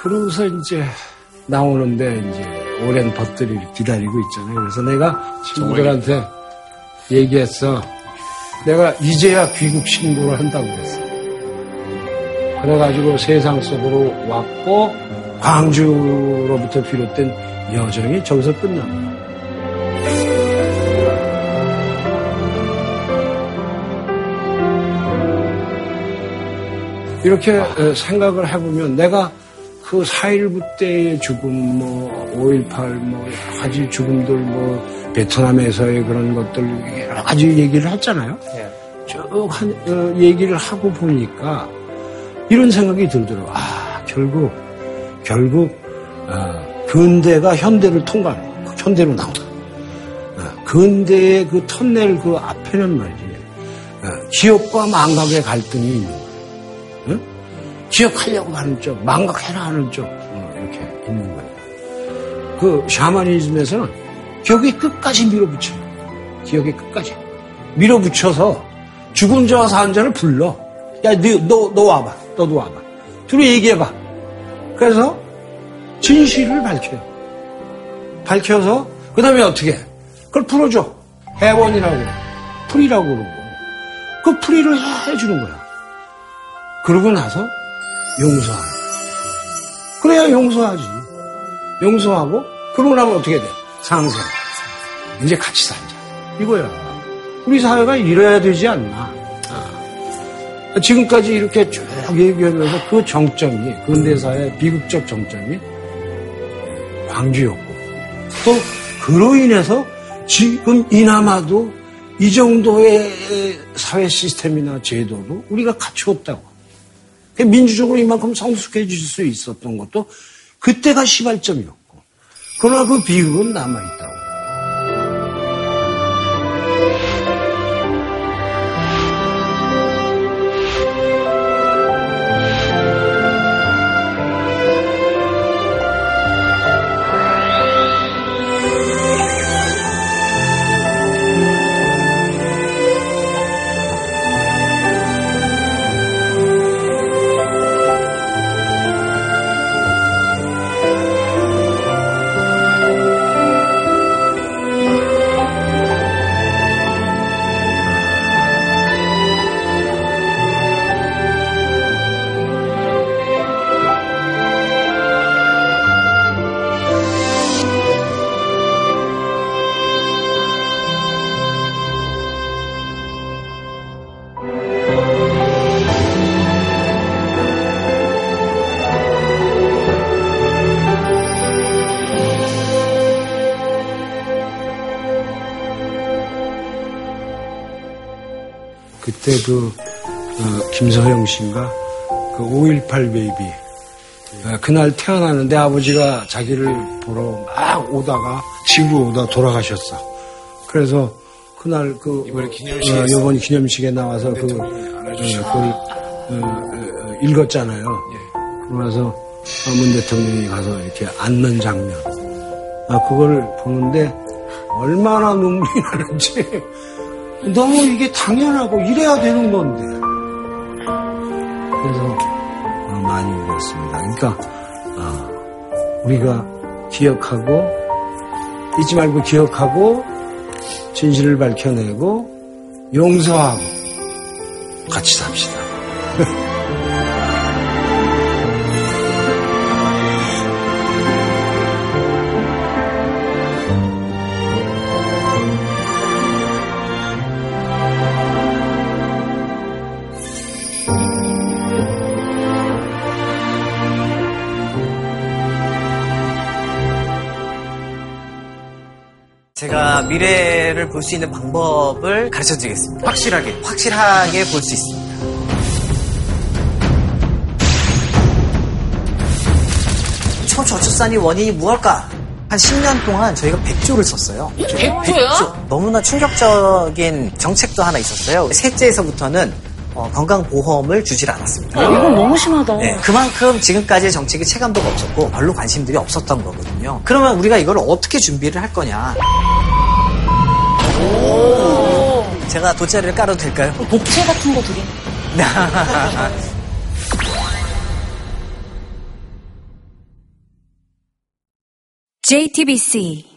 그러고서 이제 나오는데 이제 오랜 벗들이 기다리고 있잖아요. 그래서 내가 친구들한테 얘기했어. 내가 이제야 귀국 신고를 한다고 그랬어. 그래가지고 세상 속으로 왔고 광주로부터 비롯된 여정이 저기서 거야. 이렇게 어, 생각을 해보면 내가 그 4.19 때의 죽음, 뭐, 5.18, 뭐, 여러 가지 죽음들, 뭐, 베트남에서의 그런 것들, 여러 가지 얘기를 했잖아요. 쭉 한, 어, 얘기를 하고 보니까 이런 생각이 들더라고. 아, 결국, 결국, 어, 근대가 현대를 통과하는 거야. 그 현대로 나온다. 어, 근대의 그 터널 그 앞에는 말이지, 어, 기업과 망각의 갈등이 있는? 기억하려고 하는 쪽, 망각해라 하는 쪽, 어, 이렇게 있는 거예요. 그 샤머니즘에서는 기억이 끝까지 밀어붙여요. 기억이 끝까지. 밀어붙여서 죽은 자와 산 자를 불러. 야, 너, 너, 너 와봐. 너도 와봐. 둘이 얘기해봐. 그래서 진실을 밝혀요. 밝혀서, 그 다음에 어떻게 해? 그걸 풀어줘. 해원이라고 그래. 풀이라고 그러고. 그 풀이를 해주는 거야. 그러고 나서 용서하는. 그래야 용서하지. 용서하고, 그러고 나면 어떻게 돼? 상생. 이제 같이 살자. 이거야. 우리 사회가 이래야 되지 않나. 아. 지금까지 이렇게 쭉 얘기하면서 그 정점이, 근대사의 비극적 정점이 광주였고, 또 그로 인해서 지금 이나마도 이 정도의 사회 시스템이나 제도도 우리가 갖추었다고. 민주적으로 이만큼 성숙해질 수 있었던 것도 그때가 시발점이었고. 그러나 그 비극은 남아있다고. 그때 그 어, 김서영 씨인가 그 5.18 베이비 어, 그날 태어나는데 아버지가 자기를 보러 막 오다가 집으로 오다 돌아가셨어. 그래서 그날 그 이번에 기념식에 어, 이번 기념식에 나와서 그 대통령이 어, 어, 어, 어, 읽었잖아요. 그러고 나서 문 대통령이 가서 이렇게 앉는 장면. 아, 그걸 보는데 얼마나 눈물이 나는지 너무 이게 당연하고 이래야 되는 건데. 그래서 어, 많이 울었습니다. 그러니까 아, 우리가 기억하고 잊지 말고 기억하고 진실을 밝혀내고 용서하고 같이 삽시다. 미래를 볼 수 있는 방법을 가르쳐 드리겠습니다. 확실하게, 확실하게 볼 수 있습니다. 초저출산이 원인이 무엇일까? 한 10년 동안 저희가 100조를 썼어요. 100조요? 너무나 충격적인 정책도 하나 있었어요. 셋째에서부터는 어, 건강보험을 주질 않았습니다. 이건 너무 심하다. 네, 그만큼 지금까지의 정책이 체감도가 없었고 별로 관심들이 없었던 거거든요. 그러면 우리가 이걸 어떻게 준비를 할 거냐? 제가 돗자리를 깔아도 될까요? 복채 같은 거 드림. JTBC